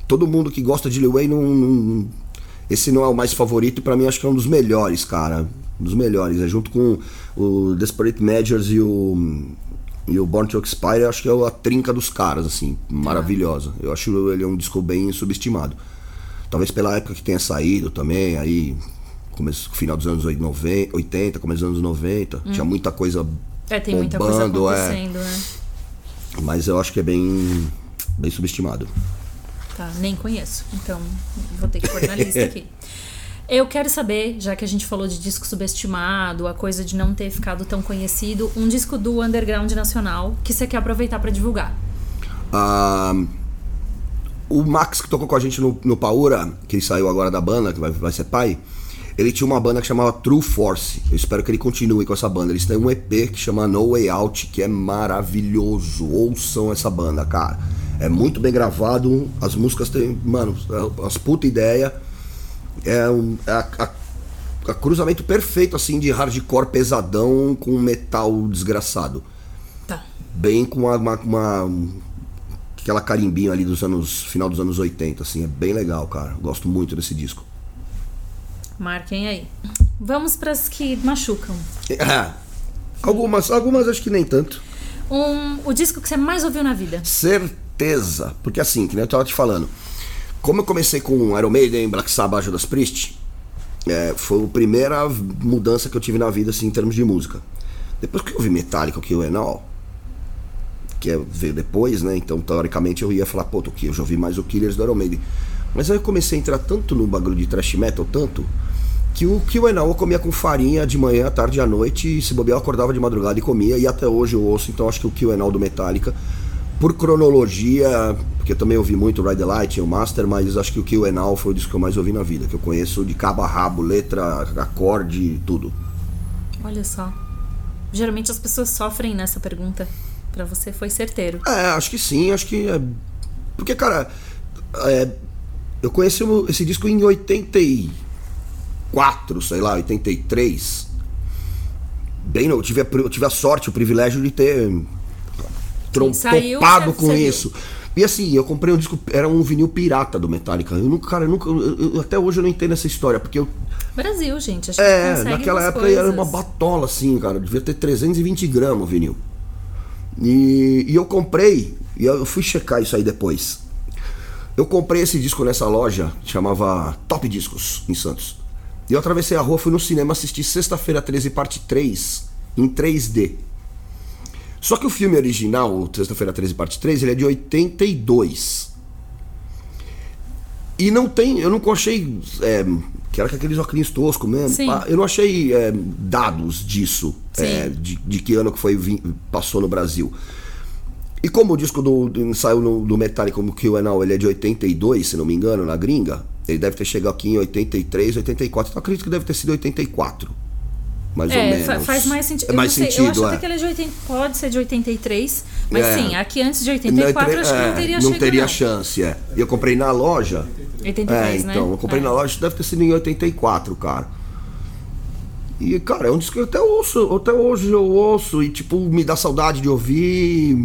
Todo mundo que gosta de Lil Way não. não- esse não é o mais favorito, e pra mim acho que é um dos melhores, cara. Um dos melhores. É junto com o Desperate Measures e o. E o Born to Expire, acho que é a trinca dos caras, assim, maravilhosa. Eu acho ele um disco bem subestimado. Talvez pela época que tenha saído também, aí começo, final dos anos 90, 80, começo dos anos 90, tinha muita coisa
É, tem muita coisa
bombando, é.
acontecendo, né?
Mas eu acho que é bem, bem subestimado.
Tá, nem conheço. Então, vou ter que pôr na lista aqui. Eu quero saber, já que a gente falou de disco subestimado, a coisa de não ter ficado tão conhecido, um disco do underground nacional que você quer aproveitar pra divulgar.
Ah, o Max que tocou com a gente no, no Paura, que ele saiu agora da banda, que vai, vai ser pai, ele tinha uma banda que chamava True Force. Eu espero que ele continue com essa banda. Eles têm um EP que chama No Way Out, que é maravilhoso. Ouçam essa banda, cara. É muito bem gravado, as músicas têm, mano, as puta ideia. É, um, é a, a- a cruzamento perfeito, assim, de hardcore pesadão com metal desgraçado
Tá.
bem com uma, uma- uma- aquela carimbinho ali dos anos final dos anos 80 assim é bem legal cara gosto muito desse disco
Marquem aí. Vamos pras que machucam.
algumas algumas acho que nem tanto
Um, o disco que você mais ouviu na vida.
certeza porque assim que nem eu tava te falando como eu comecei com Iron Maiden Black Sabbath Judas Priest é, foi a primeira mudança que eu tive na vida assim em termos de música depois que eu ouvi Metallica que o Enal que é- veio depois, né? Então, teoricamente, eu ia falar, pô, Toki, eu já ouvi mais o Killers do Iron Maiden. Mas aí eu comecei a entrar tanto no bagulho de thrash metal, tanto, que o que o Enal comia com farinha de manhã, à tarde e à noite, e se bobear eu acordava de madrugada e comia, e até hoje eu ouço, então acho que o que o Enal do Metallica, por cronologia, porque eu também ouvi muito Ride the Light e o Master, mas acho que o que o Enal foi o disco que eu mais ouvi na vida, que eu conheço de cabo a rabo, letra, acorde, tudo.
Olha só. Geralmente as pessoas sofrem nessa pergunta. Pra você foi certeiro.
É, acho que sim, acho que. É... Porque, cara, é, eu conheci esse disco em 84, sei lá, 83. Bem, eu tive a, eu tive a sorte, o privilégio de ter trom-
Sim, saiu,
topado
você-
com
viu.
isso. E assim, eu comprei um disco, era um vinil pirata do Metallica. Eu nunca, cara, eu nunca, eu- eu- até hoje eu não entendo essa história, porque eu,
Brasil, gente. A gente
é,
consegue
naquela época era
coisas.
uma batola assim, cara, devia ter 320 gramas o vinil. E, e eu comprei, e eu fui checar isso aí depois. Eu comprei esse disco nessa loja, chamava Top Discos, em Santos. E eu atravessei a rua, fui no cinema assistir Sexta-feira 13, parte 3, em 3D. Só que o filme original, o Sexta-feira 13, parte 3, ele é de 82. E não tem, eu nunca achei, é, que era com aqueles óculos toscos mesmo, pá, eu não achei é, dados disso, é, de, de que ano que foi, passou no Brasil. E como o disco do, do- saiu no, do Metallica como Kill and All, ele é de 82, se não me engano, na gringa, ele deve ter chegado aqui em 83, 84, então acredito que deve ter sido 84. Mais ou
É,
menos.
fa- faz mais sentido.
É
eu,
mais
não sei,
sentido,
eu acho
é.
até que ele é de 80, pode ser de 83, mas
É.
sim, aqui antes de 84 acho que não teria
não
chegado.
teria
não.
chance, é. E eu comprei na loja.
83,
é,
né?
então, eu comprei
É.
na loja, deve ter sido em 84, cara. E, cara, é um disco que eu até ouço, até hoje eu ouço e, tipo, me dá saudade de ouvir.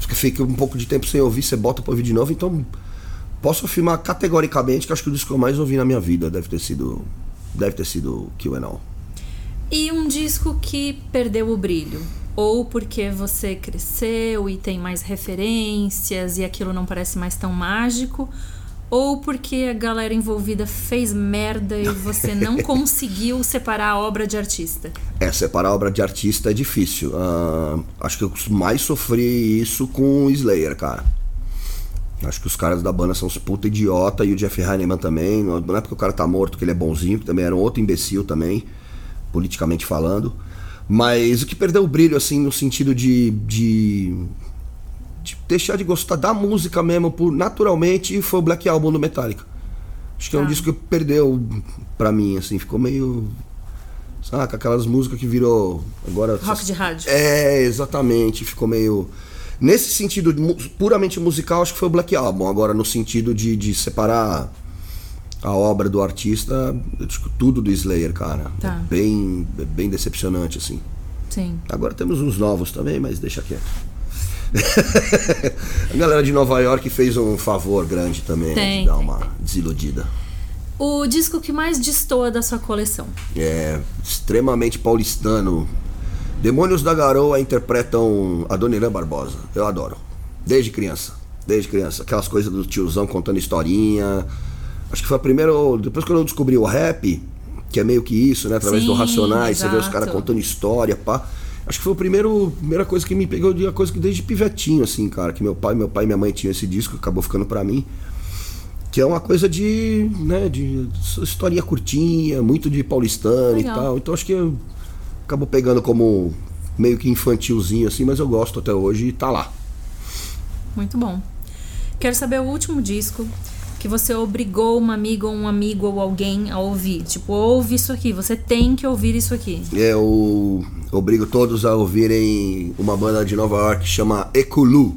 Fica, fica um pouco de tempo sem ouvir, você bota pra ouvir de novo, então posso afirmar categoricamente que acho que o disco que eu mais ouvi na minha vida deve ter sido. Deve ter sido Kill and All.
E um disco que perdeu o brilho. Ou porque você cresceu e tem mais referências e aquilo não parece mais tão mágico. Ou porque a galera envolvida fez merda e você não conseguiu separar a obra de artista.
É, separar obra de artista é difícil. Ah, acho que eu mais sofri isso com o Slayer, cara. Acho que os caras da banda são uns puta idiota e o Jeff Heinemann também. Não não é porque o cara tá morto que ele é bonzinho, que também era um outro imbecil também, politicamente falando. Mas o que perdeu o brilho, assim, no sentido de. de, de deixar de gostar da música mesmo, por, naturalmente, foi o Black Album do Metallica. Acho que é um
Tá.
disco que perdeu pra mim, assim, ficou meio. Saca? Aquelas músicas que virou. Agora.
Rock de rádio.
É, exatamente. Ficou meio. Nesse sentido puramente musical, acho que foi o Black Album. Agora, no sentido de, de separar a obra do artista, eu que tudo do Slayer, cara.
Tá.
É bem, é bem decepcionante, assim.
Sim.
Agora temos uns novos também, mas deixa quieto. a galera de Nova York fez um favor grande também, né,
Tem,
de dar
tem,
uma desiludida.
O disco que mais destoa da sua coleção.
É extremamente paulistano. Demônios da Garoa interpretam a Dona Irã Barbosa. Eu adoro. Desde criança. Desde criança. Aquelas coisas do tiozão contando historinha. Acho que foi a primeira. Depois que eu descobri o rap, que é meio que isso, né? Através do
Sim,
Racionais, você vê os
exato.
caras contando história, pá. Acho que foi a primeiro, primeira coisa que me pegou uma coisa que desde pivetinho, assim, cara. Que meu pai, meu pai e minha mãe tinham esse disco, acabou ficando pra mim. Que é uma coisa de, né, de historinha curtinha, muito de paulistano
Legal.
e tal. Então acho que eu acabo pegando como meio que infantilzinho assim, mas eu gosto até hoje e tá lá.
Muito bom. Quero saber o último disco que você obrigou uma amiga ou um amigo ou alguém a ouvir. Tipo, ouve isso aqui, você tem que ouvir isso aqui.
Eu obrigo todos a ouvirem uma banda de Nova York que chama Ekulu.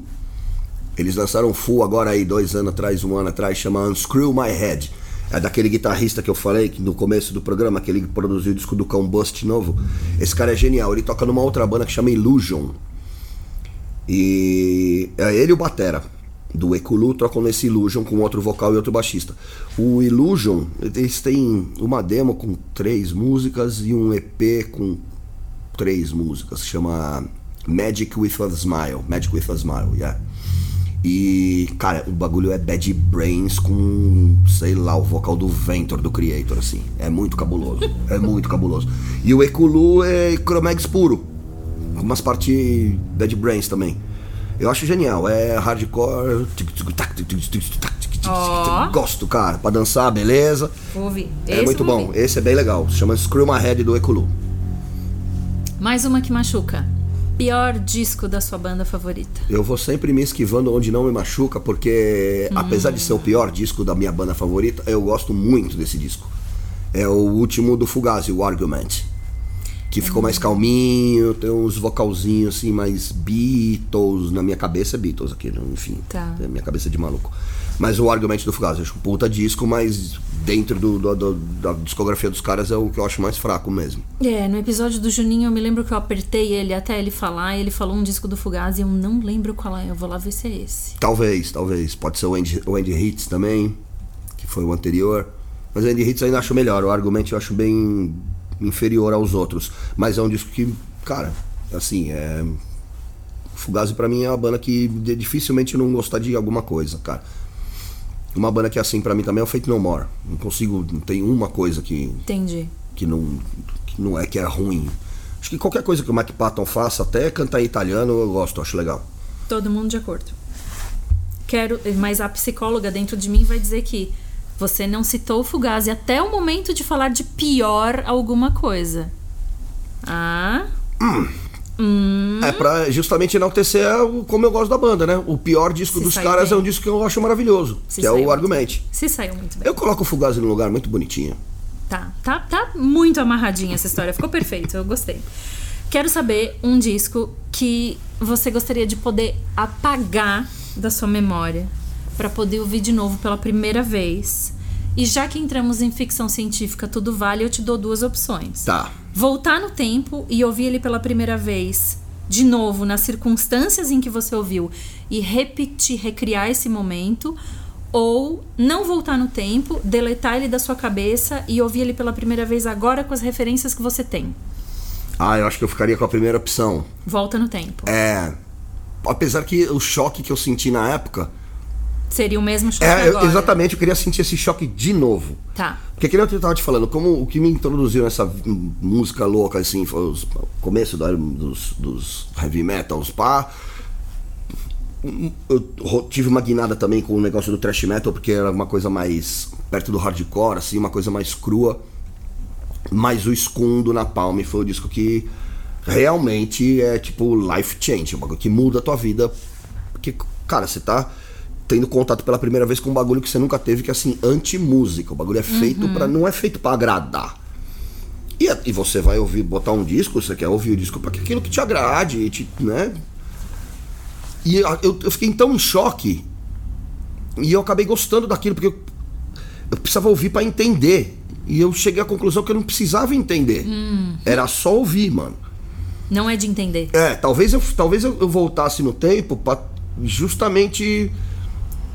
Eles lançaram um full agora aí, dois anos atrás, um ano atrás, chama Unscrew My Head. É daquele guitarrista que eu falei que no começo do programa, que ele produziu o disco do Cão Bust novo. Esse cara é genial. Ele toca numa outra banda que chama Illusion. E é ele e o Batera do Ekulu tocam nesse Illusion com outro vocal e outro baixista. O Illusion, eles têm uma demo com três músicas e um EP com três músicas, que chama Magic with a Smile. Magic with a Smile, yeah. E, cara, o bagulho é Bad Brains com, sei lá, o vocal do Ventor, do Creator, assim. É muito cabuloso. é muito cabuloso. E o Ekulu é Chromex puro. Com umas partes Bad Brains também. Eu acho genial. É hardcore.
Ó.
Gosto, cara. Pra dançar, beleza.
Vou ouvir.
É
Esse
muito bom. Esse é bem legal. Se chama Screw My Head do Ekulu.
Mais uma que machuca. Pior disco da sua banda favorita.
Eu vou sempre me esquivando onde não me machuca, porque
Hum.
apesar de ser o pior disco da minha banda favorita, eu gosto muito desse disco. É o último do Fugazi, o Argument. Que ficou mais calminho, tem uns vocalzinhos assim, mais Beatles. Na minha cabeça é Beatles aqui, né? enfim.
Tá.
É minha cabeça de maluco. Mas o argumento do Fugazi, eu acho um puta disco, mas dentro do, do- do- da discografia dos caras é o que eu acho mais fraco mesmo.
É, no episódio do Juninho eu me lembro que eu apertei ele até ele falar, e ele falou um disco do Fugazi e eu não lembro qual é. Eu vou lá ver se é esse.
Talvez, talvez. Pode ser o Andy, o Andy Hits também, que foi o anterior. Mas o Andy Hits eu ainda acho melhor. O argumento eu acho bem inferior aos outros. Mas é um disco que, cara, assim, é. Fugazi pra mim é uma banda que dificilmente não gostar de alguma coisa, cara. Uma banda que é assim pra mim também é o Fate No More. Não consigo, não tem uma coisa que,
Entendi.
que, não, que não é que é ruim. Acho que qualquer coisa que o Mike Patton faça, até cantar em italiano, eu gosto, acho legal.
Todo mundo de acordo. Quero, mas a psicóloga dentro de mim vai dizer que você não citou o Fugazi até o momento de falar de pior alguma coisa. Ah,
É pra justamente enaltecer como eu gosto da banda, né? O pior disco
Se
dos caras
bem.
é um disco que eu acho maravilhoso,
Se
que é o
muito
Argumente.
se saiu muito bem.
Eu coloco o Fugazi num lugar muito bonitinho.
Tá, tá, tá muito amarradinha essa história. Ficou perfeito, eu gostei. Quero saber um disco que você gostaria de poder apagar da sua memória pra poder ouvir de novo pela primeira vez. E já que entramos em ficção científica, tudo vale, eu te dou duas opções.
Tá.
Voltar no tempo e ouvir ele pela primeira vez, de novo, nas circunstâncias em que você ouviu, e repetir, recriar esse momento, ou não voltar no tempo, deletar ele da sua cabeça e ouvir ele pela primeira vez agora com as referências que você tem.
Ah, eu acho que eu ficaria com a primeira opção.
Volta no tempo.
É. Apesar que o choque que eu senti na época.
Seria o mesmo choque
É, eu- exatamente, eu queria sentir esse choque de novo.
Tá.
Porque que eu tava te falando, como o que me introduziu nessa música louca, assim, foi os- o começo da- dos, dos heavy metals, pá. Eu tive uma guinada também com o negócio do thrash metal, porque era uma coisa mais perto do hardcore, assim, uma coisa mais crua. Mas o Escundo na Palme foi o disco que realmente é tipo life change, que muda a tua vida. Porque, cara, você tá tendo contato pela primeira vez com um bagulho que você nunca teve, que é assim, anti-música. O bagulho é feito para não é feito para agradar. E, e você vai ouvir, botar um disco, você quer ouvir o disco para aquilo que te agrade, e te, né? E eu, eu, fiquei tão em choque. E eu acabei gostando daquilo, porque eu, eu precisava ouvir para entender. E eu cheguei à conclusão que eu não precisava entender. Era só ouvir, mano.
Não é de entender.
É, talvez eu, talvez eu, eu voltasse no tempo pra justamente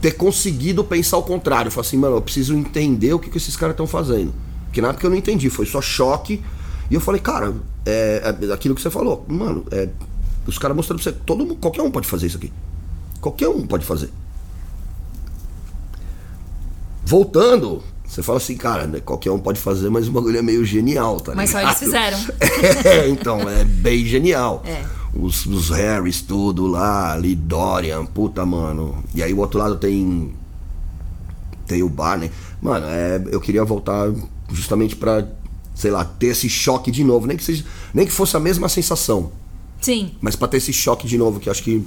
ter conseguido pensar o contrário. Falar assim, mano, eu preciso entender o que, que esses caras estão fazendo. Porque na época eu não entendi, foi só choque. E eu falei, cara, é, é aquilo que você falou, mano, é, os caras mostrando pra você, todo mundo, qualquer um pode fazer isso aqui. Qualquer um pode fazer. Voltando, você fala assim, cara, né, qualquer um pode fazer, mas o bagulho é meio genial, tá
Mas só
ligado?
eles fizeram.
É, então, é bem genial.
É.
Os, os Harrys, tudo lá, ali, Dorian, puta, mano. E aí o outro lado tem. Tem o Barney. Mano, é, eu queria voltar justamente pra, sei lá, ter esse choque de novo. Nem que, seja, nem que fosse a mesma sensação.
Sim.
Mas pra ter esse choque de novo, que eu acho que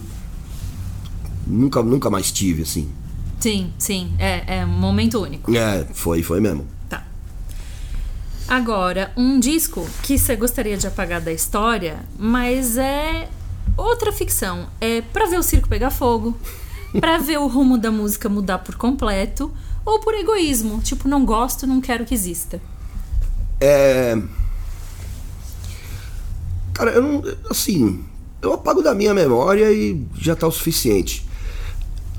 nunca, nunca mais tive, assim.
Sim, sim. É, é um momento único.
É, foi, foi mesmo.
Agora, um disco que você gostaria de apagar da história, mas é outra ficção. É pra ver o circo pegar fogo, pra ver o rumo da música mudar por completo, ou por egoísmo, tipo, não gosto, não quero que exista.
É. Cara, eu não. Assim, eu apago da minha memória e já tá o suficiente.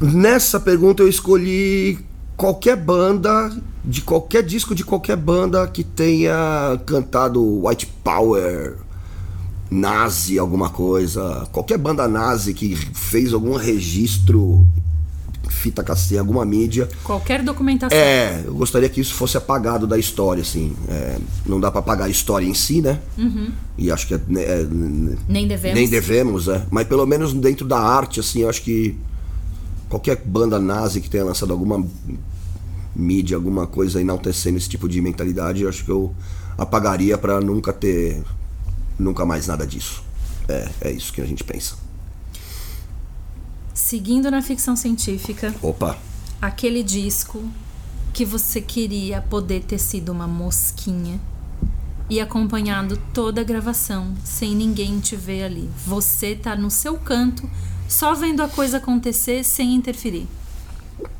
Nessa pergunta eu escolhi qualquer banda, de qualquer disco de qualquer banda que tenha cantado White Power, nazi, alguma coisa. Qualquer banda nazi que fez algum registro, fita cassete, alguma mídia.
Qualquer documentação.
É, eu gostaria que isso fosse apagado da história, assim. É, não dá pra apagar a história em si, né? E acho que é, né, é,
Nem devemos.
nem devemos, é. Mas pelo menos dentro da arte, assim, eu acho que qualquer banda nazi que tenha lançado alguma mídia, alguma coisa enaltecendo esse tipo de mentalidade, eu acho que eu apagaria pra nunca ter nunca mais nada disso. É, é isso que a gente pensa.
Seguindo na ficção científica,
Opa.
aquele disco que você queria poder ter sido uma mosquinha e acompanhado toda a gravação sem ninguém te ver ali. Você tá no seu canto, só vendo a coisa acontecer sem interferir.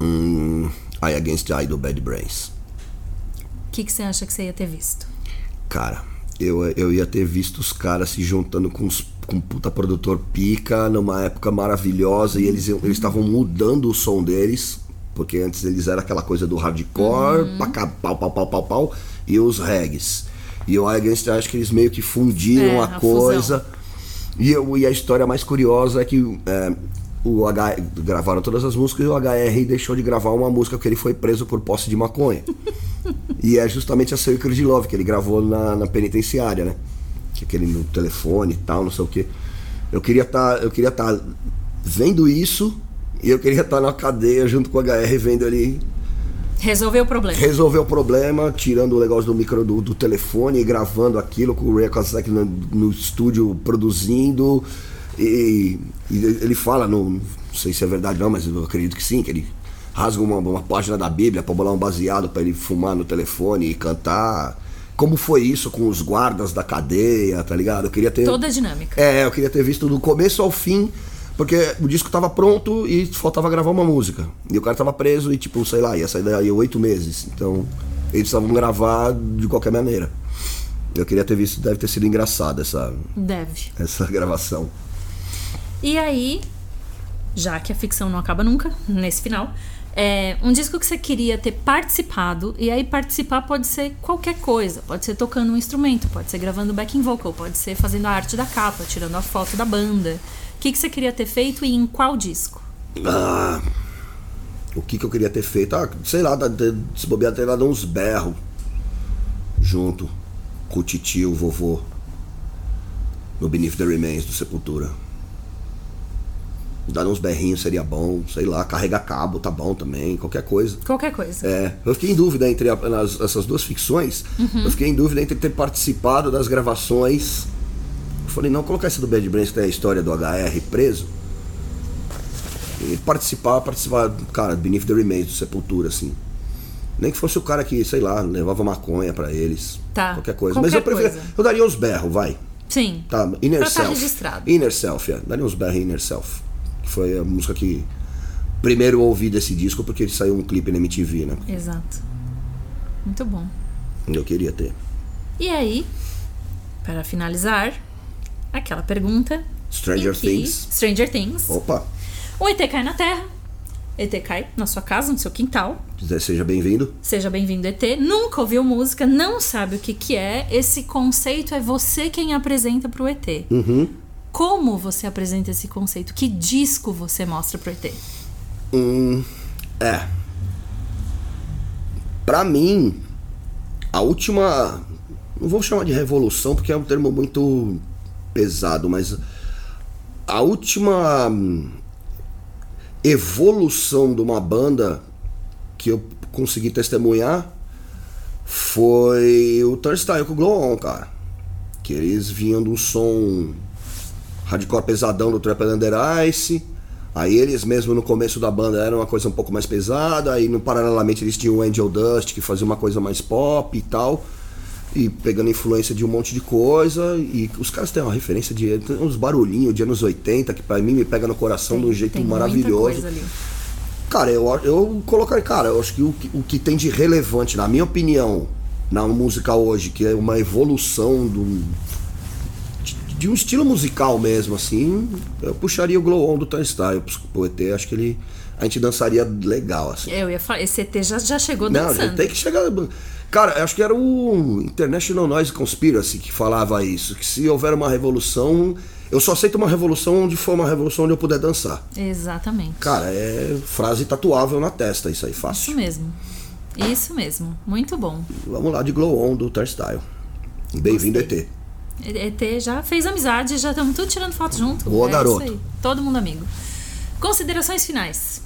Hum, I Against I do Bad Brains.
O que, que você acha que você ia ter visto?
Cara, eu, eu ia ter visto os caras se juntando com, os, com puta produtor pica numa época maravilhosa e eles eles estavam mudando o som deles, porque antes eles era aquela coisa do hardcore, paca- pau, pau, pau, pau, pau, e os regs. E o I Against acho que eles meio que fundiram
É,
a,
a
coisa. E, eu- e a história mais curiosa é que é, o H, gravaram todas as músicas e o HR deixou de gravar uma música porque ele foi preso por posse de maconha. e é justamente a Sacred de Love que ele gravou na, na penitenciária, né? Que aquele no telefone e tal, não sei o que. Eu queria estar, queria estar vendo isso e eu queria estar na cadeia junto com o HR vendo ele
Resolveu o problema.
resolver o problema, tirando o negócio do micro do, do telefone e gravando aquilo com o Ray Kosek no, no estúdio produzindo. E, e ele fala, no, não sei se é verdade não, mas eu acredito que sim, que ele rasga uma, uma página da Bíblia pra bolar um baseado pra ele fumar no telefone e cantar. Como foi isso com os guardas da cadeia, tá ligado? Eu queria ter.
Toda a dinâmica.
É, eu queria ter visto do começo ao fim, porque o disco tava pronto e faltava gravar uma música. E o cara tava preso e, tipo, sei lá, ia sair daí oito meses. Então, eles precisavam gravar de qualquer maneira. Eu queria ter visto, deve ter sido engraçada essa,
Deve.
essa gravação.
E aí, já que a ficção não acaba nunca, nesse final, é um disco que você queria ter participado, e aí participar pode ser qualquer coisa. Pode ser tocando um instrumento, pode ser gravando backing vocal, pode ser fazendo a arte da capa, tirando a foto da banda. O que, que você queria ter feito e em qual disco?
Ah, o que, que eu queria ter feito? Ah, sei lá, se bobear ter dado uns berros junto com o titio, o vovô, no Beneath the Remains do Sepultura. Dar uns berrinhos seria bom, sei lá, carregar cabo tá bom também, qualquer coisa.
Qualquer coisa.
É, eu fiquei em dúvida entre a- nas- essas duas ficções. Eu fiquei em dúvida entre ter participado das gravações. Eu falei, não, colocar esse do Bad Brains, que tem a história do HR preso. E participar, participar, cara, Beneath the Remains do Sepultura, assim. Nem que fosse o cara que, sei lá, levava maconha pra eles.
Tá,
Qualquer coisa. Mas
qualquer
eu preferia.
coisa.
Eu daria uns berros, vai.
Sim.
Tá, Inner
Pra tá
Self.
registrado.
Inner Self, é. Daria uns berros Inner Self. Que foi a música que primeiro eu ouvi desse disco porque ele saiu um clipe na MTV, né?
Exato. Muito bom.
Eu queria ter.
E aí, para finalizar, aquela pergunta.
Stranger
que-
Things.
Stranger Things.
Opa,
O ET cai na Terra. ET cai na sua casa, no seu quintal.
seja bem-vindo.
Seja bem-vindo, ET. Nunca ouviu música, não sabe o que, que é. Esse conceito é você quem apresenta pro ET.
Uhum.
Como você apresenta esse conceito? Que disco você mostra pro ET?
Hum, é. Pra mim, a última. Não vou chamar de revolução porque é um termo muito pesado, mas a última hum, evolução de uma banda que eu consegui testemunhar foi o Turnstile com o Glow On, cara. Que eles vinham de um som hardcore pesadão do Trap Under Ice. Aí eles mesmo no começo da banda eram uma coisa um pouco mais pesada, aí no, paralelamente eles tinham o Angel Dust que fazia uma coisa mais pop e tal, e pegando influência de um monte de coisa, e os caras têm uma referência de tem uns barulhinhos de anos 80 que pra mim me pega no coração de um jeito
Tem
maravilhoso. Cara, eu, eu colocaria, cara, eu acho que o, que o que tem de relevante, na minha opinião, na música hoje, que é uma evolução do, de, um estilo musical mesmo, assim, eu puxaria o Glow On do Turnstile pro ET, acho que ele. A gente dançaria legal, assim.
Eu ia falar, esse ET já, já chegou
Não,
dançando.
já tem que chegar. Cara, acho que era o International Noise Conspiracy que falava isso, que se houver uma revolução, eu só aceito uma revolução onde for uma revolução onde eu puder dançar.
Exatamente.
Cara, é frase tatuável na testa, isso aí, fácil.
Isso mesmo. Isso mesmo. Muito bom.
Vamos lá de Glow On do Turnstile. Bem-vindo. ET.
ET já fez amizade, já estamos tudo tirando foto junto.
Boa,
é
garoto.
Todo mundo amigo. Considerações finais.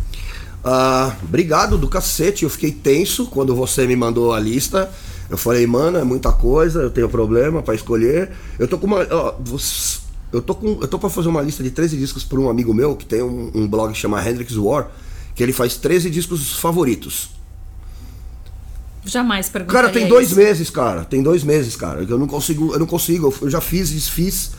Ah, obrigado do cacete, eu fiquei tenso quando você me mandou a lista. Eu falei, mano, é muita coisa, eu tenho problema pra escolher. Eu tô com uma. ó, eu tô com. Eu tô pra fazer uma lista de 13 discos por um amigo meu que tem um, um blog que chama Hendrix War, que ele faz 13 discos favoritos.
Jamais perguntaria
Cara, tem dois
isso.
meses, cara. Tem dois meses, cara. Eu não consigo, eu não consigo. Eu já fiz, desfiz.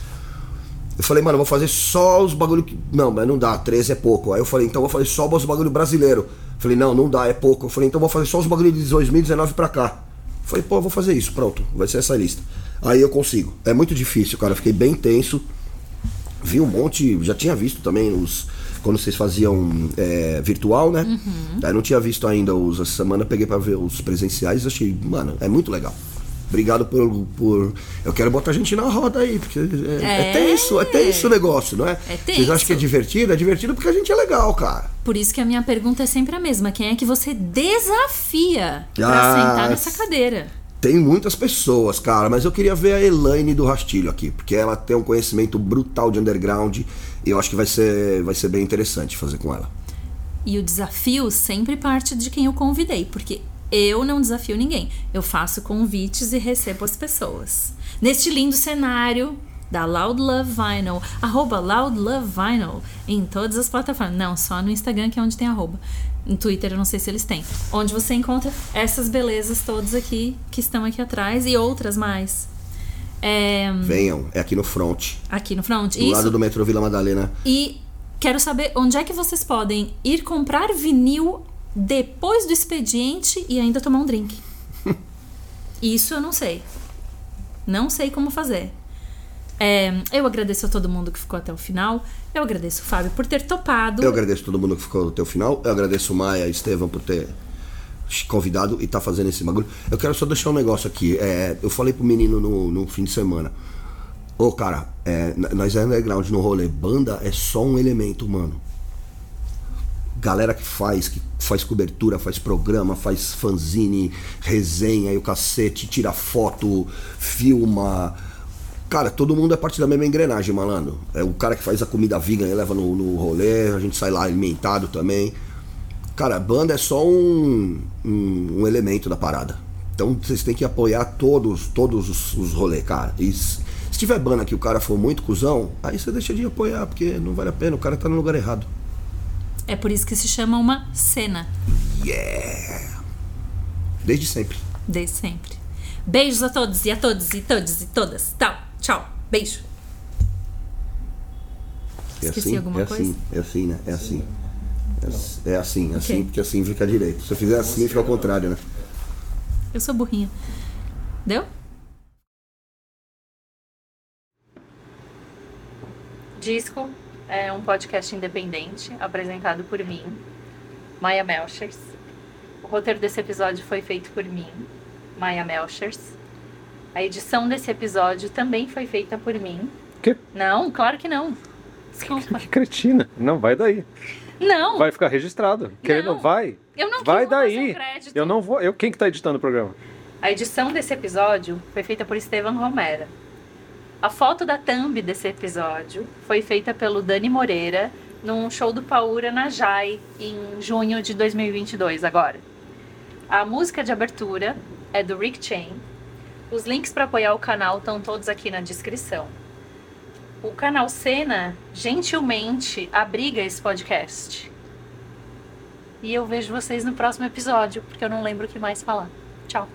Eu falei, mano, eu vou fazer só os bagulho que. Não, mas não dá, 13 é pouco. Aí eu falei, então eu vou fazer só os bagulho brasileiro. Falei, não, não dá, é pouco. Eu falei, então vou fazer só os bagulhos de 2019 pra cá. Falei, pô, eu vou fazer isso, pronto, vai ser essa lista. Aí eu consigo. É muito difícil, cara. Fiquei bem tenso. Vi um monte, já tinha visto também os. Quando vocês faziam é, virtual, né?
Uhum.
Aí não tinha visto ainda os. Essa semana peguei pra ver os presenciais e achei, mano, é muito legal. Obrigado por, por. Eu quero botar a gente na roda aí, porque é, é
É.
tenso, é tenso o negócio, não é?
É
Vocês acham
tenso.
que é divertido? É divertido porque a gente é legal, cara.
Por isso que a minha pergunta é sempre a mesma. Quem é que você desafia pra
Ah,
sentar nessa cadeira?
Tem muitas pessoas, cara, mas eu queria ver a Elaine do Rastilho aqui, porque ela tem um conhecimento brutal de underground eu acho que vai ser, vai ser bem interessante fazer com ela.
E o desafio sempre parte de quem eu convidei, porque eu não desafio ninguém. Eu faço convites e recebo as pessoas. Neste lindo cenário da Loud Love Vinyl, arroba Loud Love Vinyl, em todas as plataformas. Não, só no Instagram que é onde tem arroba. No Twitter eu não sei se eles têm. Onde você encontra essas belezas todas aqui, que estão aqui atrás, e outras mais. É,
Venham, é aqui no front,
aqui no front.
do
Isso.
lado do metrô Vila Madalena.
E quero saber onde é que vocês podem ir comprar vinil depois do expediente e ainda tomar um drink. Isso eu não sei. Não sei como fazer. É, eu agradeço a todo mundo que ficou até o final. Eu agradeço o Fábio por ter topado.
Eu agradeço todo mundo que ficou até o final. Eu agradeço o Maia e Estevam por ter convidado e tá fazendo esse bagulho. Eu quero só deixar um negócio aqui. É, eu falei pro menino no, no fim de semana. Ô, cara, é, nós é underground no rolê. Banda é só um elemento, mano. Galera que faz, que faz cobertura, faz programa, faz fanzine, resenha e o cacete, tira foto, filma. Cara, todo mundo é parte da mesma engrenagem, malandro. É o cara que faz a comida vegan, ele leva no, no rolê, a gente sai lá alimentado também. Cara, banda é só um, um, um elemento da parada. Então vocês têm que apoiar todos, todos os, os rolês, cara. E se, tiver banda que o cara for muito cuzão, aí você deixa de apoiar, porque não vale a pena, o cara tá no lugar errado.
É por isso que se chama uma cena.
Yeah! Desde sempre.
Desde sempre. Beijos a todos e a todos e todos e todas. Tchau. Tchau. Beijo.
É
Esqueci
assim,
alguma
é
coisa?
assim, é assim, né? É assim. É, assim, é assim, assim,
Ok.
porque assim fica direito. Se eu fizer assim, fica ao contrário, né?
Eu sou burrinha. Deu? Disco é um podcast independente apresentado por mim, Maia Melchers. O roteiro desse episódio foi feito por mim, Maia Melchers. A edição desse episódio também foi feita por mim.
Que?
Não, claro que não. Desculpa.
Que cretina. Não, vai daí.
Não,
Vai ficar registrado. Querendo, vai.
eu não
Vai daí. Eu não vou. Eu, quem que tá editando o programa?
A edição desse episódio foi feita por Estevam Romera. A foto da thumb desse episódio foi feita pelo Dani Moreira num show do Paura na Jai em junho de 2022 agora. A música de abertura é do Rick Chain. Os links para apoiar o canal estão todos aqui na descrição. O canal Cena gentilmente abriga esse podcast. E eu vejo vocês no próximo episódio, porque eu não lembro o que mais falar. Tchau.